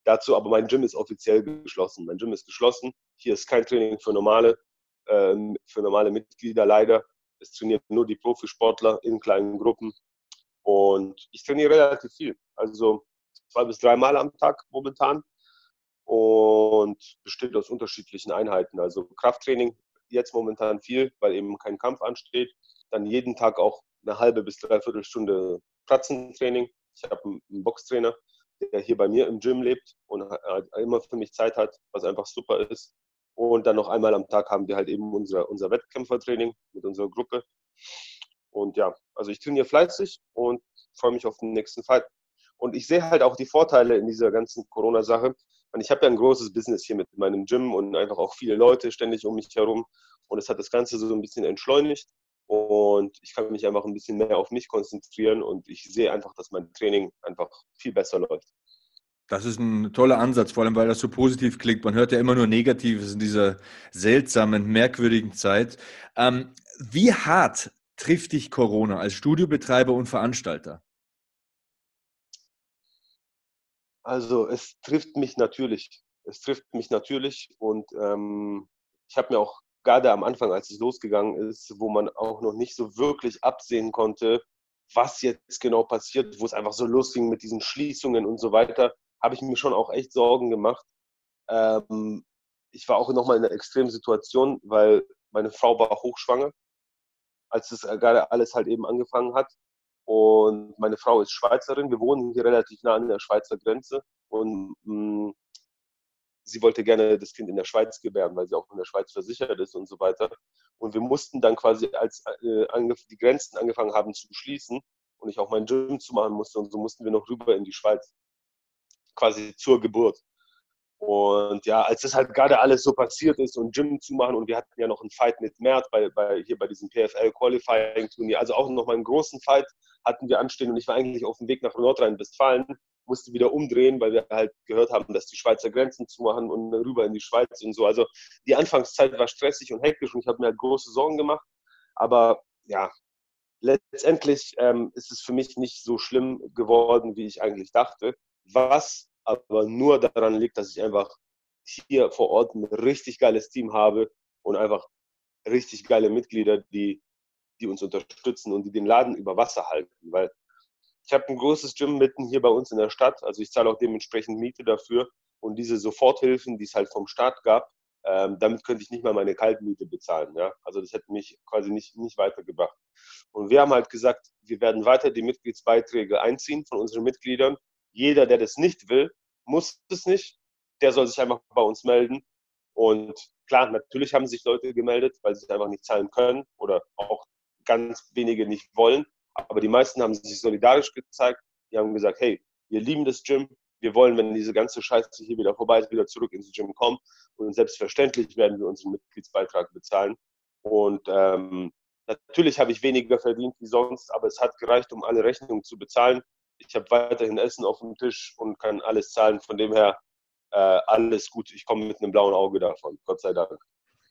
dazu. Aber mein Gym ist offiziell geschlossen. Mein Gym ist geschlossen. Hier ist kein Training für normale, ähm, für normale Mitglieder leider. Es trainieren nur die Profisportler in kleinen Gruppen. Und ich trainiere relativ viel. Also zwei bis dreimal am Tag momentan. Und besteht aus unterschiedlichen Einheiten. Also Krafttraining jetzt momentan viel, weil eben kein Kampf ansteht. Dann jeden Tag auch eine halbe bis dreiviertel Stunde Pratzentraining. Ich habe einen Boxtrainer, der hier bei mir im Gym lebt und immer für mich Zeit hat, was einfach super ist. Und dann noch einmal am Tag haben wir halt eben unser, unser Wettkämpfertraining mit unserer Gruppe. Und ja, also ich trainiere fleißig und freue mich auf den nächsten Fight. Und ich sehe halt auch die Vorteile in dieser ganzen Corona-Sache. Ich habe ja ein großes Business hier mit meinem Gym und einfach auch viele Leute ständig um mich herum. Und es hat das Ganze so ein bisschen entschleunigt. Und ich kann mich einfach ein bisschen mehr auf mich konzentrieren und ich sehe einfach, dass mein Training einfach viel besser läuft. Das ist ein toller Ansatz, vor allem weil das so positiv klingt. Man hört ja immer nur Negatives in dieser seltsamen, merkwürdigen Zeit. Ähm, wie hart trifft dich Corona als Studiobetreiber und Veranstalter? Also es trifft mich natürlich. Es trifft mich natürlich und ähm, ich habe mir auch gerade am Anfang, als es losgegangen ist, wo man auch noch nicht so wirklich absehen konnte, was jetzt genau passiert, wo es einfach so losging mit diesen Schließungen und so weiter, habe ich mir schon auch echt Sorgen gemacht. Ähm, ich war auch nochmal in einer extremen Situation, weil meine Frau war hochschwanger, als das gerade alles halt eben angefangen hat. Und meine Frau ist Schweizerin. Wir wohnen hier relativ nah an der Schweizer Grenze. Und mh, mm, sie wollte gerne das Kind in der Schweiz gebären, weil sie auch in der Schweiz versichert ist und so weiter. Und wir mussten dann quasi, als äh, die Grenzen angefangen haben zu schließen und ich auch mein Gym zu machen musste und so mussten wir noch rüber in die Schweiz. Quasi zur Geburt. Und ja, als das halt gerade alles so passiert ist und Gym zu machen und wir hatten ja noch einen Fight mit Mert bei, bei, hier bei diesem PFL Qualifying Turnier, also auch nochmal einen großen Fight hatten wir anstehen und ich war eigentlich auf dem Weg nach Nordrhein-Westfalen musste wieder umdrehen, weil wir halt gehört haben, dass die Schweizer Grenzen zumachen und rüber in die Schweiz und so. Also die Anfangszeit war stressig und hektisch und ich habe mir halt große Sorgen gemacht. Aber ja, letztendlich ähm, ist es für mich nicht so schlimm geworden, wie ich eigentlich dachte. Was aber nur daran liegt, dass ich einfach hier vor Ort ein richtig geiles Team habe und einfach richtig geile Mitglieder, die, die uns unterstützen und die den Laden über Wasser halten. Weil ich habe ein großes Gym mitten hier bei uns in der Stadt, also ich zahle auch dementsprechend Miete dafür. Und diese Soforthilfen, die es halt vom Staat gab, ähm, damit könnte ich nicht mal meine Kaltmiete bezahlen. Ja? Also das hätte mich quasi nicht, nicht weitergebracht. Und wir haben halt gesagt, wir werden weiter die Mitgliedsbeiträge einziehen von unseren Mitgliedern. Jeder, der das nicht will, muss es nicht. Der soll sich einfach bei uns melden. Und klar, natürlich haben sich Leute gemeldet, weil sie es einfach nicht zahlen können oder auch ganz wenige nicht wollen. Aber die meisten haben sich solidarisch gezeigt. Die haben gesagt, hey, wir lieben das Gym. Wir wollen, wenn diese ganze Scheiße hier wieder vorbei ist, wieder zurück ins Gym kommen. Und selbstverständlich werden wir unseren Mitgliedsbeitrag bezahlen. Und ähm, natürlich habe ich weniger verdient wie sonst, aber es hat gereicht, um alle Rechnungen zu bezahlen. Ich habe weiterhin Essen auf dem Tisch und kann alles zahlen. Von dem her äh, alles gut. Ich komme mit einem blauen Auge davon, Gott sei Dank.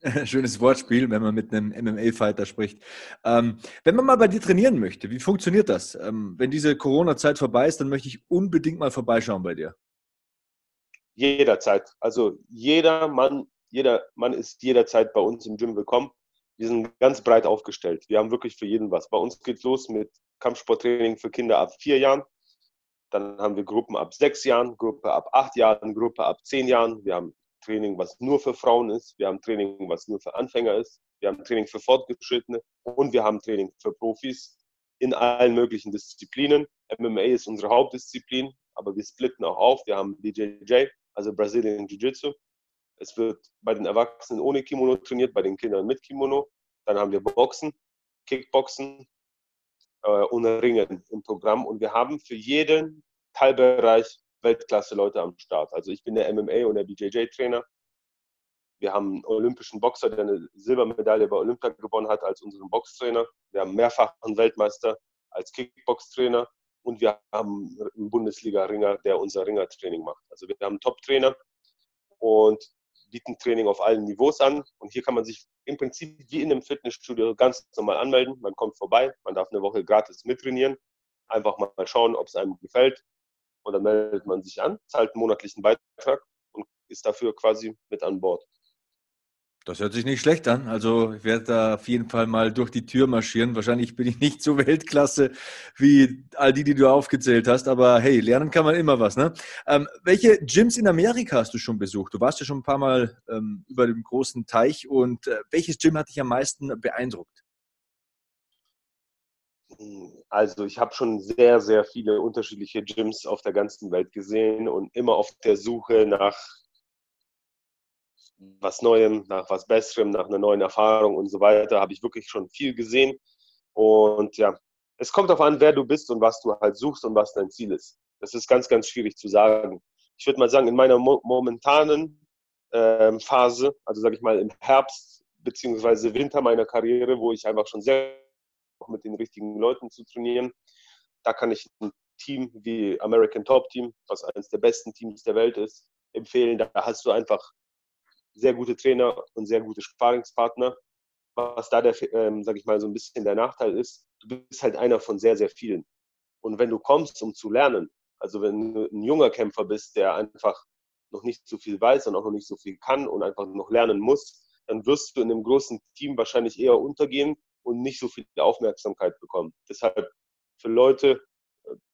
Schönes Wortspiel, wenn man mit einem MMA-Fighter spricht. Ähm, wenn man mal bei dir trainieren möchte, wie funktioniert das? Ähm, wenn diese Corona-Zeit vorbei ist, dann möchte ich unbedingt mal vorbeischauen bei dir. Jederzeit. Also jeder Mann, jeder Mann ist jederzeit bei uns im Gym willkommen. Wir sind ganz breit aufgestellt. Wir haben wirklich für jeden was. Bei uns geht es los mit Kampfsporttraining für Kinder ab vier Jahren. Dann haben wir Gruppen ab sechs Jahren, Gruppe ab acht Jahren, Gruppe ab zehn Jahren. Wir haben Training, was nur für Frauen ist. Wir haben Training, was nur für Anfänger ist. Wir haben Training für Fortgeschrittene und wir haben Training für Profis in allen möglichen Disziplinen. MMA ist unsere Hauptdisziplin, aber wir splitten auch auf. Wir haben BJJ, also Brazilian Jiu-Jitsu. Es wird bei den Erwachsenen ohne Kimono trainiert, bei den Kindern mit Kimono. Dann haben wir Boxen, Kickboxen äh, und Ringen im Programm. Und wir haben für jeden Teilbereich Weltklasse-Leute am Start. Also ich bin der MMA- und der BJJ-Trainer. Wir haben einen olympischen Boxer, der eine Silbermedaille bei Olympia gewonnen hat, als unseren Boxtrainer. Wir haben mehrfachen Weltmeister als Kickbox-Trainer und wir haben einen Bundesliga-Ringer, der unser Ringertraining macht. Also wir haben einen Top-Trainer und bieten Training auf allen Niveaus an. Und hier kann man sich im Prinzip wie in einem Fitnessstudio ganz normal anmelden. Man kommt vorbei, man darf eine Woche gratis mittrainieren. Einfach mal schauen, ob es einem gefällt und dann meldet man sich an, zahlt einen monatlichen Beitrag und ist dafür quasi mit an Bord. Das hört sich nicht schlecht an. Also ich werde da auf jeden Fall mal durch die Tür marschieren. Wahrscheinlich bin ich nicht so Weltklasse wie all die, die du aufgezählt hast. Aber hey, lernen kann man immer was. Ne? Ähm, welche Gyms in Amerika hast du schon besucht? Du warst ja schon ein paar Mal ähm, über dem großen Teich. Und äh, welches Gym hat dich am meisten beeindruckt? Also ich habe schon sehr, sehr viele unterschiedliche Gyms auf der ganzen Welt gesehen und immer auf der Suche nach was Neuem, nach was Besserem, nach einer neuen Erfahrung und so weiter. Habe ich wirklich schon viel gesehen. Und ja, es kommt darauf an, wer du bist und was du halt suchst und was dein Ziel ist. Das ist ganz, ganz schwierig zu sagen. Ich würde mal sagen, in meiner mo momentanen äh, Phase, also sage ich mal im Herbst beziehungsweise Winter meiner Karriere, wo ich einfach schon sehr auch mit den richtigen Leuten zu trainieren. Da kann ich ein Team wie American Top Team, was eines der besten Teams der Welt ist, empfehlen. Da hast du einfach sehr gute Trainer und sehr gute Sparingspartner. Was da der, ähm, sag ich mal, so ein bisschen der Nachteil ist, du bist halt einer von sehr, sehr vielen. Und wenn du kommst, um zu lernen, also wenn du ein junger Kämpfer bist, der einfach noch nicht so viel weiß und auch noch nicht so viel kann und einfach noch lernen muss, dann wirst du in einem großen Team wahrscheinlich eher untergehen und nicht so viel Aufmerksamkeit bekommen. Deshalb für Leute,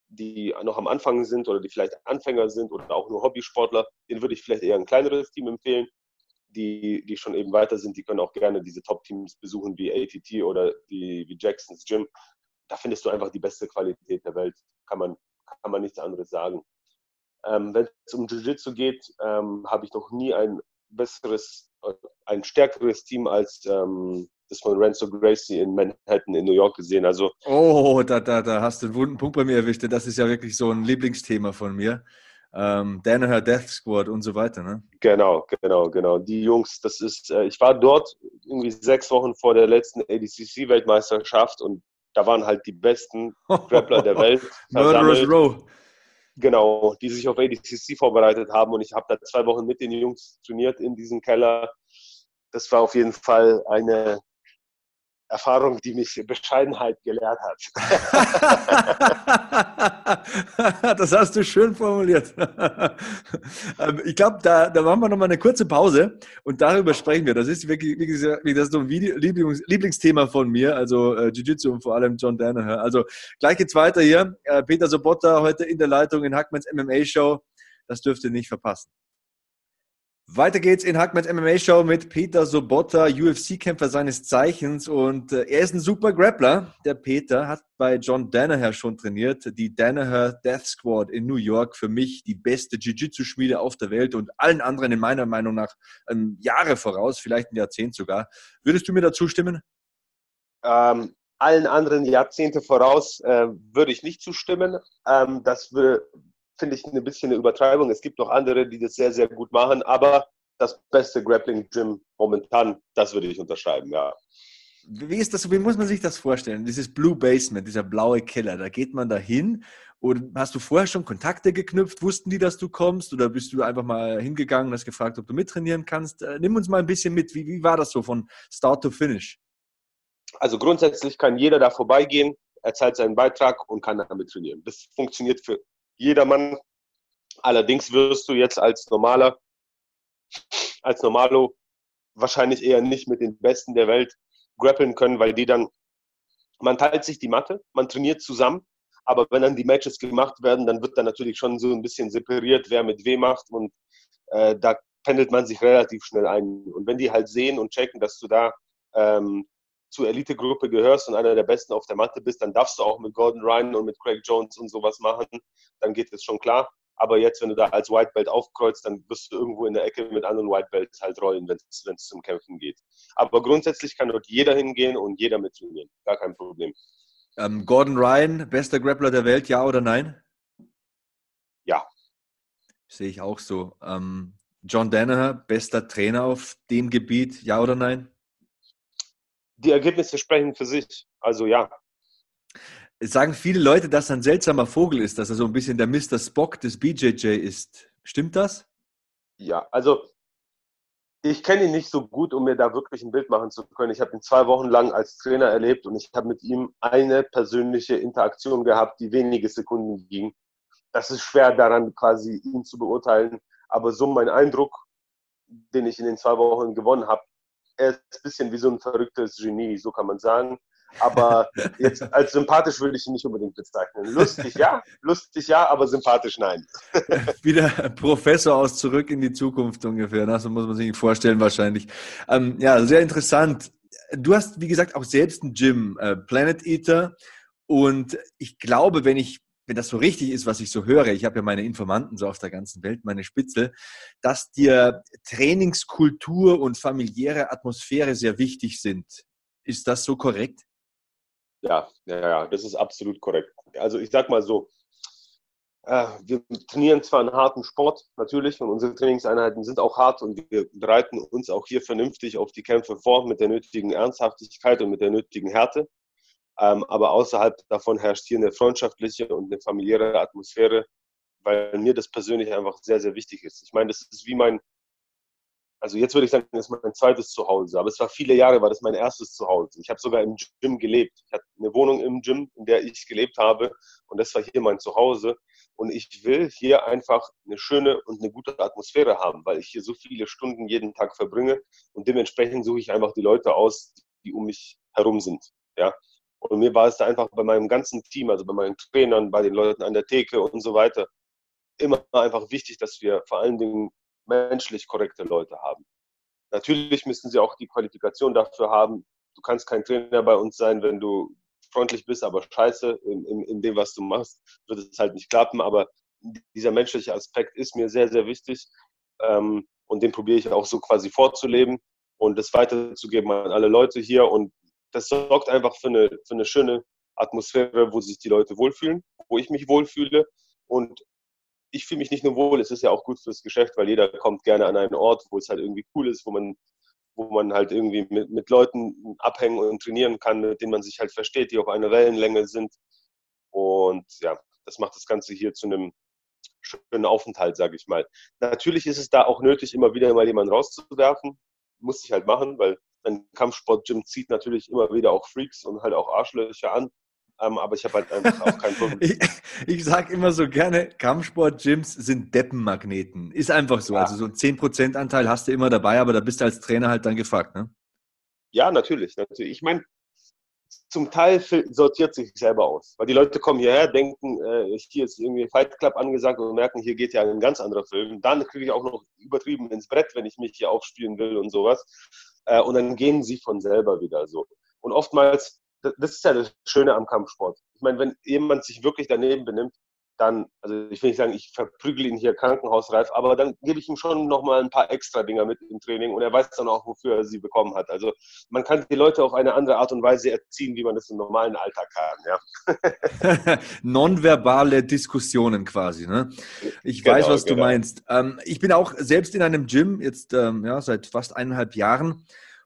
die noch am Anfang sind oder die vielleicht Anfänger sind oder auch nur Hobbysportler, denen würde ich vielleicht eher ein kleineres Team empfehlen. Die, die schon eben weiter sind, die können auch gerne diese Top-Teams besuchen, wie ATT oder die, wie Jacksons Gym. Da findest du einfach die beste Qualität der Welt. Kann man, kann man nichts anderes sagen. Ähm, Wenn es um Jiu-Jitsu geht, ähm, habe ich noch nie ein besseres, ein stärkeres Team als ähm, das von Renzo Gracie in Manhattan in New York gesehen. Also oh, da, da, da hast du einen wunden Punkt bei mir erwischt. Das ist ja wirklich so ein Lieblingsthema von mir. Ähm, Danaher Death Squad und so weiter, ne? Genau, genau, genau. Die Jungs, das ist, äh, ich war dort irgendwie sechs Wochen vor der letzten ADCC-Weltmeisterschaft und da waren halt die besten Grappler der Welt. Murderous Row. Genau, die sich auf ADCC vorbereitet haben und ich habe da zwei Wochen mit den Jungs trainiert in diesem Keller. Das war auf jeden Fall eine Erfahrung, die mich Bescheidenheit gelehrt hat. das hast du schön formuliert. Ähm, ich glaube, da, da machen wir nochmal eine kurze Pause und darüber sprechen wir. Das ist wirklich, wie gesagt, das ist so ein Lieblings, Lieblingsthema von mir, also äh, Jiu-Jitsu und vor allem John Danaher. Also gleich geht's weiter hier. Äh, Peter Sobotta heute in der Leitung in Hackmans MMA Show. Das dürft ihr nicht verpassen. Weiter geht's in Hackmans MMA Show mit Peter Sobotta, UFC-Kämpfer seines Zeichens und äh, er ist ein super Grappler. Der Peter hat bei John Danaher schon trainiert, die Danaher Death Squad in New York, für mich die beste Jiu-Jitsu-Schmiede auf der Welt und allen anderen in meiner Meinung nach ähm, Jahre voraus, vielleicht ein Jahrzehnt sogar. Würdest du mir dazu stimmen? Ähm, allen anderen Jahrzehnte voraus äh, würde ich nicht zustimmen. Ähm, das würde finde ich ein bisschen eine Übertreibung. Es gibt noch andere, die das sehr, sehr gut machen, aber das beste Grappling-Gym momentan, das würde ich unterschreiben, ja. Wie ist das, wie muss man sich das vorstellen? Dieses Blue Basement, dieser blaue Keller, da geht man da hin und hast du vorher schon Kontakte geknüpft? Wussten die, dass du kommst? Oder bist du einfach mal hingegangen und hast gefragt, ob du mittrainieren kannst? Äh, nimm uns mal ein bisschen mit. Wie, wie war das so von Start to Finish? Also grundsätzlich kann jeder da vorbeigehen, er zahlt seinen Beitrag und kann damit trainieren. Das funktioniert für jedermann. Allerdings wirst du jetzt als normaler, als Normalo wahrscheinlich eher nicht mit den Besten der Welt grappeln können, weil die dann, man teilt sich die Matte, man trainiert zusammen, aber wenn dann die Matches gemacht werden, dann wird dann natürlich schon so ein bisschen separiert, wer mit wem macht und äh, da pendelt man sich relativ schnell ein. Und wenn die halt sehen und checken, dass du da ähm, zur Elite-Gruppe gehörst und einer der Besten auf der Matte bist, dann darfst du auch mit Gordon Ryan und mit Craig Jones und sowas machen. Dann geht es schon klar. Aber jetzt, wenn du da als White Belt aufkreuzt, dann wirst du irgendwo in der Ecke mit anderen White Belts halt rollen, wenn es zum Kämpfen geht. Aber grundsätzlich kann dort jeder hingehen und jeder mittrainieren. Gar kein Problem. Ähm, Gordon Ryan, bester Grappler der Welt, ja oder nein? Ja. Sehe ich auch so. Ähm, John Danaher, bester Trainer auf dem Gebiet, ja oder nein? Die Ergebnisse sprechen für sich. Also ja. Es sagen viele Leute, dass er ein seltsamer Vogel ist, dass er so ein bisschen der Mr. Spock des BJJ ist. Stimmt das? Ja, also ich kenne ihn nicht so gut, um mir da wirklich ein Bild machen zu können. Ich habe ihn zwei Wochen lang als Trainer erlebt und ich habe mit ihm eine persönliche Interaktion gehabt, die wenige Sekunden ging. Das ist schwer daran quasi ihn zu beurteilen. Aber so mein Eindruck, den ich in den zwei Wochen gewonnen habe, er ist ein bisschen wie so ein verrücktes Genie, so kann man sagen. Aber jetzt als sympathisch würde ich ihn nicht unbedingt bezeichnen. Lustig ja, lustig ja, aber sympathisch nein. Wieder Professor aus Zurück in die Zukunft ungefähr, ne? so muss man sich vorstellen wahrscheinlich. Ähm, ja, sehr interessant. Du hast, wie gesagt, auch selbst ein Gym, äh, Planet Eater. Und ich glaube, wenn ich wenn das so richtig ist, was ich so höre, ich habe ja meine Informanten so auf der ganzen Welt, meine Spitzel, dass dir Trainingskultur und familiäre Atmosphäre sehr wichtig sind. Ist das so korrekt? Ja, ja, das ist absolut korrekt. Also ich sag mal so, äh, wir trainieren zwar einen harten Sport, natürlich, und unsere Trainingseinheiten sind auch hart und wir bereiten uns auch hier vernünftig auf die Kämpfe vor mit der nötigen Ernsthaftigkeit und mit der nötigen Härte. Ähm, aber außerhalb davon herrscht hier eine freundschaftliche und eine familiäre Atmosphäre, weil mir das persönlich einfach sehr, sehr wichtig ist. Ich meine, das ist wie mein, also jetzt würde ich sagen, das ist mein zweites Zuhause, aber es war viele Jahre, war das mein erstes Zuhause. Ich habe sogar im Gym gelebt. Ich hatte eine Wohnung im Gym, in der ich gelebt habe und das war hier mein Zuhause. Und ich will hier einfach eine schöne und eine gute Atmosphäre haben, weil ich hier so viele Stunden jeden Tag verbringe und dementsprechend suche ich einfach die Leute aus, die um mich herum sind. Ja, Und mir war es da einfach bei meinem ganzen Team, also bei meinen Trainern, bei den Leuten an der Theke und so weiter, immer einfach wichtig, dass wir vor allen Dingen menschlich korrekte Leute haben. Natürlich müssen sie auch die Qualifikation dafür haben. Du kannst kein Trainer bei uns sein, wenn du freundlich bist, aber scheiße in, in, in dem, was du machst, wird es halt nicht klappen. Aber dieser menschliche Aspekt ist mir sehr, sehr wichtig. Ähm, und den probiere ich auch so quasi vorzuleben und das weiterzugeben an alle Leute hier. Und das sorgt einfach für eine, für eine schöne Atmosphäre, wo sich die Leute wohlfühlen, wo ich mich wohlfühle. Und ich fühle mich nicht nur wohl, es ist ja auch gut fürs Geschäft, weil jeder kommt gerne an einen Ort, wo es halt irgendwie cool ist, wo man, wo man halt irgendwie mit, mit Leuten abhängen und trainieren kann, mit denen man sich halt versteht, die auf einer Wellenlänge sind. Und ja, das macht das Ganze hier zu einem schönen Aufenthalt, sage ich mal. Natürlich ist es da auch nötig, immer wieder mal jemanden rauszuwerfen. Muss ich halt machen, weil ein Kampfsport-Gym zieht natürlich immer wieder auch Freaks und halt auch Arschlöcher an. Ähm, aber ich habe halt einfach auch kein Problem. ich, ich sage immer so gerne, Kampfsport-Gyms sind Deppenmagneten. Ist einfach so. Ja. Also so 10% Anteil hast du immer dabei, aber da bist du als Trainer halt dann gefragt, ne? Ja, natürlich, natürlich. Ich meine, zum Teil sortiert sich selber aus. Weil die Leute kommen hierher, denken, äh, hier ist irgendwie Fight Club angesagt und merken, hier geht ja ein ganz anderer Film. Dann kriege ich auch noch übertrieben ins Brett, wenn ich mich hier aufspielen will und sowas. Äh, und dann gehen sie von selber wieder so. Und oftmals, das ist ja das Schöne am Kampfsport. Ich meine, wenn jemand sich wirklich daneben benimmt, dann, also ich will nicht sagen, ich verprügel ihn hier krankenhausreif, aber dann gebe ich ihm schon nochmal ein paar extra Dinger mit im Training und er weiß dann auch, wofür er sie bekommen hat. Also man kann die Leute auf eine andere Art und Weise erziehen, wie man das im normalen Alltag kann. Ja. Nonverbale Diskussionen quasi. Ne? Ich genau, weiß, was genau. du meinst. Ähm, ich bin auch selbst in einem Gym, jetzt ähm, ja, seit fast eineinhalb Jahren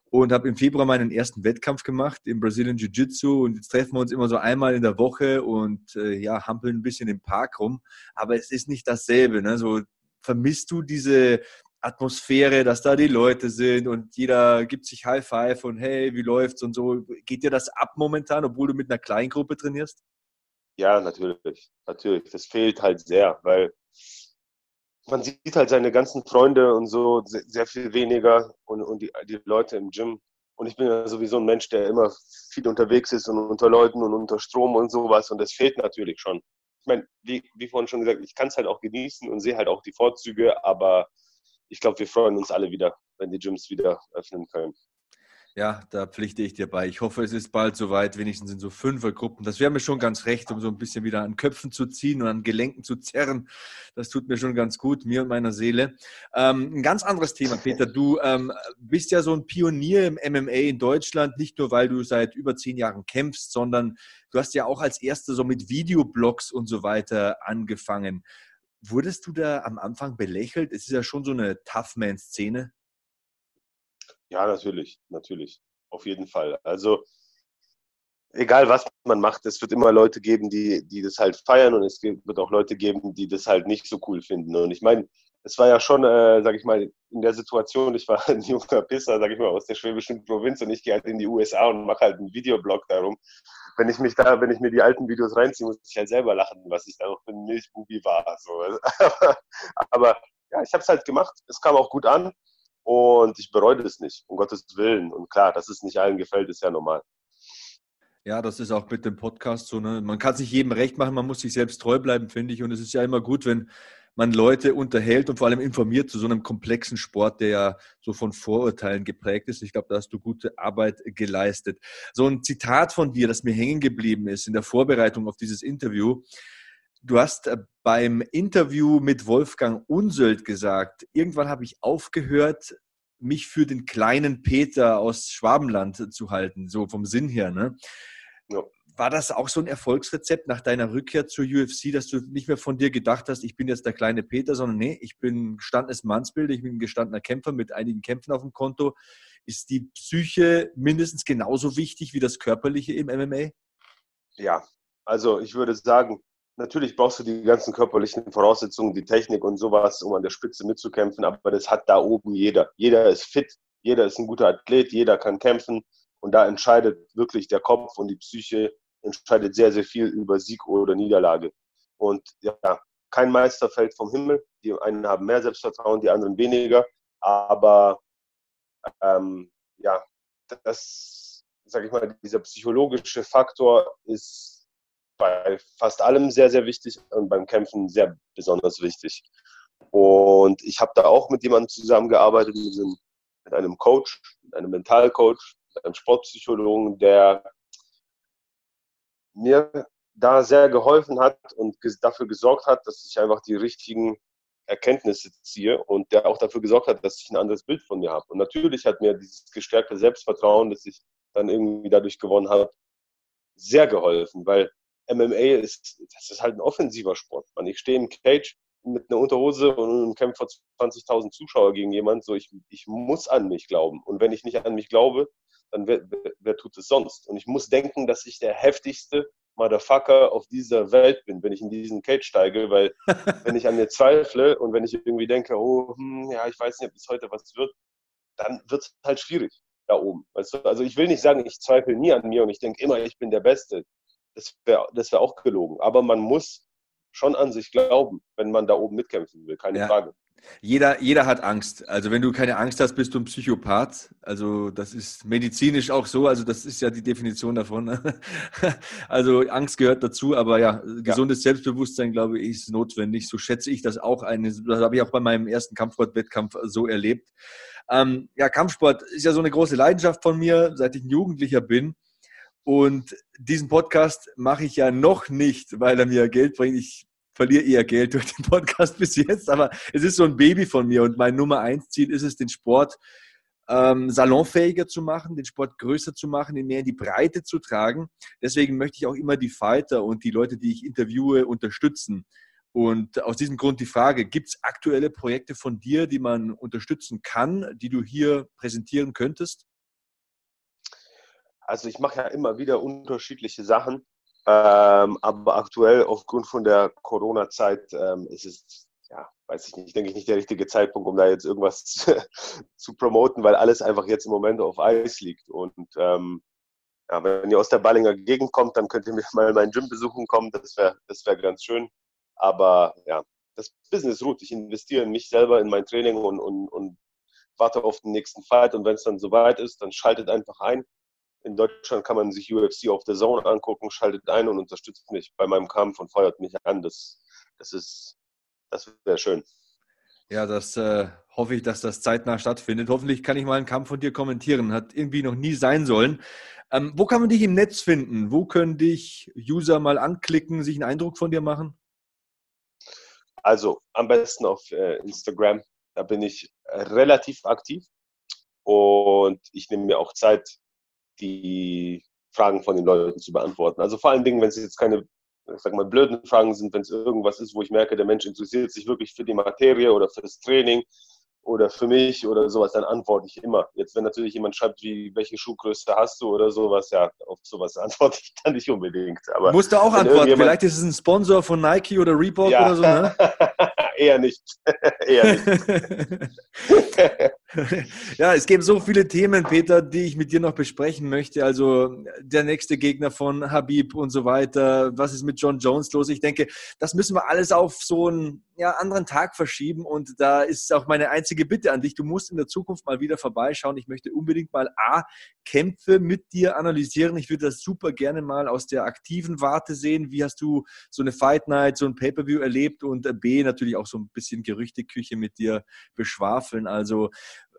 und habe im Februar meinen ersten Wettkampf gemacht im Brazilian Jiu-Jitsu und jetzt treffen wir uns immer so einmal in der Woche und äh, ja, hampeln ein bisschen im Park rum, aber es ist nicht dasselbe. Ne? So vermisst du diese Atmosphäre, dass da die Leute sind und jeder gibt sich High Five und hey, wie läuft's und so. Geht dir das ab momentan, obwohl du mit einer Kleingruppe trainierst? Ja, natürlich, natürlich. Das fehlt halt sehr, weil man sieht halt seine ganzen Freunde und so sehr, sehr viel weniger und, und die, die Leute im Gym. Und ich bin ja sowieso ein Mensch, der immer viel unterwegs ist und unter Leuten und unter Strom und sowas. Und das fehlt natürlich schon. Ich meine, wie, wie vorhin schon gesagt, ich kann es halt auch genießen und sehe halt auch die Vorzüge, aber ich glaube, wir freuen uns alle wieder, wenn die Gyms wieder öffnen können. Ja, da pflichte ich dir bei. Ich hoffe, es ist bald soweit, wenigstens in so Fünfergruppen. Das wäre mir schon ganz recht, um so ein bisschen wieder an Köpfen zu ziehen und an Gelenken zu zerren. Das tut mir schon ganz gut, mir und meiner Seele. Ähm, ein ganz anderes Thema, Peter. Du ähm, bist ja so ein Pionier im MMA in Deutschland, nicht nur, weil du seit über zehn Jahren kämpfst, sondern du hast ja auch als Erster so mit Videoblogs und so weiter angefangen. Wurdest du da am Anfang belächelt? Es ist ja schon so eine Tough-Man-Szene. Ja, natürlich, natürlich. Auf jeden Fall. Also, egal was man macht, es wird immer Leute geben, die, die das halt feiern und es wird auch Leute geben, die das halt nicht so cool finden. Und ich meine, es war ja schon, äh, sag ich mal, in der Situation, ich war ein junger Pisser, sag ich mal, aus der schwäbischen Provinz und ich gehe halt in die USA und mache halt einen Videoblog darum. Wenn ich mich da, wenn ich mir die alten Videos reinziehe, muss ich halt selber lachen, was ich da noch für ein Milchbubi war. So. aber, aber ja, ich habe es halt gemacht. Es kam auch gut an. Und ich bereue das nicht, um Gottes Willen. Und klar, dass es nicht allen gefällt, ist ja normal. Ja, das ist auch mit dem Podcast so. Ne? Man kann sich jedem recht machen, man muss sich selbst treu bleiben, finde ich. Und es ist ja immer gut, wenn man Leute unterhält und vor allem informiert zu so einem komplexen Sport, der ja so von Vorurteilen geprägt ist. Ich glaube, da hast du gute Arbeit geleistet. So ein Zitat von dir, das mir hängen geblieben ist in der Vorbereitung auf dieses Interview. Du hast äh, beim Interview mit Wolfgang Unsöld gesagt, irgendwann habe ich aufgehört, mich für den kleinen Peter aus Schwabenland zu halten, so vom Sinn her. Ne? Ja. War das auch so ein Erfolgsrezept nach deiner Rückkehr zur UFC, dass du nicht mehr von dir gedacht hast, ich bin jetzt der kleine Peter, sondern nee, ich bin ein gestandenes Mannsbild, ich bin ein gestandener Kämpfer mit einigen Kämpfen auf dem Konto. Ist die Psyche mindestens genauso wichtig wie das Körperliche im MMA? Ja, also ich würde sagen, natürlich brauchst du die ganzen körperlichen Voraussetzungen, die Technik und sowas, um an der Spitze mitzukämpfen, aber das hat da oben jeder. Jeder ist fit, jeder ist ein guter Athlet, jeder kann kämpfen und da entscheidet wirklich der Kopf und die Psyche entscheidet sehr, sehr viel über Sieg oder Niederlage. Und ja, kein Meister fällt vom Himmel. Die einen haben mehr Selbstvertrauen, die anderen weniger. Aber ähm, ja, das sage ich mal, dieser psychologische Faktor ist bei fast allem sehr, sehr wichtig und beim Kämpfen sehr besonders wichtig. Und ich habe da auch mit jemandem zusammengearbeitet, mit einem, Coach, mit einem Mentalcoach, mit einem Sportpsychologen, der mir da sehr geholfen hat und dafür gesorgt hat, dass ich einfach die richtigen Erkenntnisse ziehe und der auch dafür gesorgt hat, dass ich ein anderes Bild von mir habe. Und natürlich hat mir dieses gestärkte Selbstvertrauen, das ich dann irgendwie dadurch gewonnen habe, sehr geholfen, weil MMA ist, das ist halt ein offensiver Sport. Man, ich stehe im Cage mit einer Unterhose und kämpfe vor 20.000 Zuschauer gegen jemanden. So, ich, ich muss an mich glauben. Und wenn ich nicht an mich glaube, dann wer, wer, wer tut es sonst? Und ich muss denken, dass ich der heftigste Motherfucker auf dieser Welt bin, wenn ich in diesen Cage steige, weil wenn ich an mir zweifle und wenn ich irgendwie denke, oh, hm, ja, ich weiß nicht, ob es heute was wird, dann wird es halt schwierig da oben. Weißt du? Also ich will nicht sagen, ich zweifle nie an mir und ich denke immer, ich bin der Beste. Das wäre das wär auch gelogen. Aber man muss schon an sich glauben, wenn man da oben mitkämpfen will, keine ja. Frage. Jeder, jeder hat Angst. Also wenn du keine Angst hast, bist du ein Psychopath. Also das ist medizinisch auch so. Also das ist ja die Definition davon. Also Angst gehört dazu, aber ja, gesundes ja. Selbstbewusstsein, glaube ich, ist notwendig. So schätze ich das auch. Eine, das habe ich auch bei meinem ersten Kampfsportwettkampf so erlebt. Ähm, ja, Kampfsport ist ja so eine große Leidenschaft von mir, seit ich ein Jugendlicher bin. Und diesen Podcast mache ich ja noch nicht, weil er mir Geld bringt. Ich verliere eher Geld durch den Podcast bis jetzt, aber es ist so ein Baby von mir und mein Nummer eins Ziel ist es, den Sport ähm, salonfähiger zu machen, den Sport größer zu machen, ihn mehr in die Breite zu tragen. Deswegen möchte ich auch immer die Fighter und die Leute, die ich interviewe, unterstützen. Und aus diesem Grund die Frage, gibt es aktuelle Projekte von dir, die man unterstützen kann, die du hier präsentieren könntest? Also ich mache ja immer wieder unterschiedliche Sachen. Ähm, aber aktuell aufgrund von der Corona-Zeit ähm, ist es, ja, weiß ich nicht, denke ich nicht der richtige Zeitpunkt, um da jetzt irgendwas zu, promoten, weil alles einfach jetzt im Moment auf Eis liegt. Und ähm, ja, wenn ihr aus der Ballinger Gegend kommt, dann könnt ihr mir mal meinen Gym besuchen kommen. Das wäre das wär ganz schön. Aber ja, das Business ruht. Ich investiere in mich selber, in mein Training und, und, und warte auf den nächsten Fight. Und wenn es dann soweit ist, dann schaltet einfach ein in Deutschland kann man sich UFC auf der Zone angucken, schaltet ein und unterstützt mich bei meinem Kampf und feuert mich an. Das, das ist, das wäre schön. Ja, das äh, hoffe ich, dass das zeitnah stattfindet. Hoffentlich kann ich mal einen Kampf von dir kommentieren. Hat irgendwie noch nie sein sollen. Ähm, wo kann man dich im Netz finden? Wo können dich User mal anklicken, sich einen Eindruck von dir machen? Also am besten auf äh, Instagram. Da bin ich relativ aktiv und ich nehme mir auch Zeit, die Fragen von den Leuten zu beantworten. Also vor allen Dingen, wenn es jetzt keine, ich sag mal, blöden Fragen sind, wenn es irgendwas ist, wo ich merke, der Mensch interessiert sich wirklich für die Materie oder für das Training oder für mich oder sowas, dann antworte ich immer. Jetzt, wenn natürlich jemand schreibt, wie, welche Schuhgröße hast du oder sowas, ja, auf sowas antworte ich dann nicht unbedingt. Aber Musst du auch antworten. Vielleicht ist es ein Sponsor von Nike oder Reebok ja. oder so, ne? Eher nicht. Eher nicht. ja, es gibt so viele Themen, Peter, die ich mit dir noch besprechen möchte. Also der nächste Gegner von Habib und so weiter. Was ist mit John Jones los? Ich denke, das müssen wir alles auf so einen ja, anderen Tag verschieben. Und da ist auch meine einzige Bitte an dich. Du musst in der Zukunft mal wieder vorbeischauen. Ich möchte unbedingt mal A, Kämpfe mit dir analysieren. Ich würde das super gerne mal aus der aktiven Warte sehen. Wie hast du so eine Fight Night, so ein Pay-Per-View erlebt? Und B, natürlich auch so ein bisschen Gerüchteküche mit dir beschwafeln. Also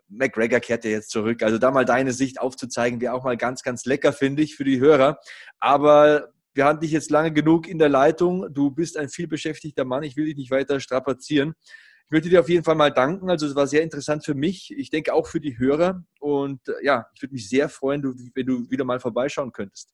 McGregor kehrt ja jetzt zurück. Also da mal deine Sicht aufzuzeigen, wäre auch mal ganz, ganz lecker, finde ich, für die Hörer. Aber wir hatten dich jetzt lange genug in der Leitung. Du bist ein vielbeschäftigter Mann. Ich will dich nicht weiter strapazieren. Ich möchte dir auf jeden Fall mal danken. Also es war sehr interessant für mich. Ich denke auch für die Hörer. Und äh, ja, ich würde mich sehr freuen, wenn du wieder mal vorbeischauen könntest.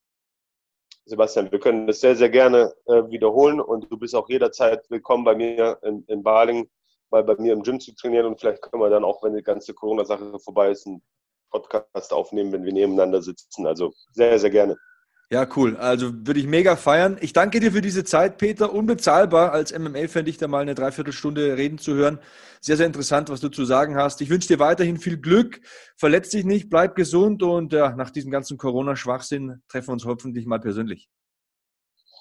Sebastian, wir können das sehr, sehr gerne äh, wiederholen und du bist auch jederzeit willkommen bei mir in, in Baling, mal bei mir im Gym zu trainieren und vielleicht können wir dann auch, wenn die ganze Corona-Sache vorbei ist, einen Podcast aufnehmen, wenn wir nebeneinander sitzen. Also sehr, sehr gerne. Ja, cool. Also würde ich mega feiern. Ich danke dir für diese Zeit, Peter. Unbezahlbar als MMA-Fan, dich da mal eine Dreiviertelstunde reden zu hören. Sehr, sehr interessant, was du zu sagen hast. Ich wünsche dir weiterhin viel Glück. Verletz dich nicht, bleib gesund und ja, nach diesem ganzen Corona-Schwachsinn treffen wir uns hoffentlich mal persönlich.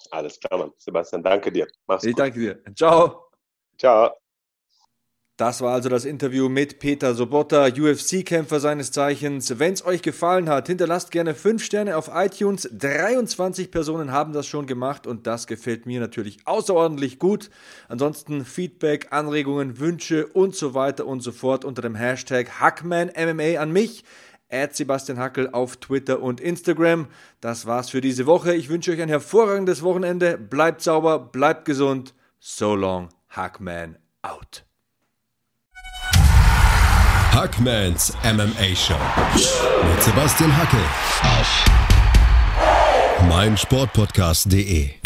Alles klar, Mann. Sebastian, danke dir. Mach's ich gut. danke dir. Ciao. Ciao. Das war also das Interview mit Peter Sobotta, UFC-Kämpfer seines Zeichens. Wenn es euch gefallen hat, hinterlasst gerne 5 Sterne auf iTunes. 23 Personen haben das schon gemacht und das gefällt mir natürlich außerordentlich gut. Ansonsten Feedback, Anregungen, Wünsche und so weiter und so fort unter dem Hashtag HackmanMMA an mich. Sebastian Hackel auf Twitter und Instagram. Das war's für diese Woche. Ich wünsche euch ein hervorragendes Wochenende. Bleibt sauber, bleibt gesund. So long, Hackman out. Hackmans MMA Show. Mit Sebastian Hackel auf meinsportpodcast.de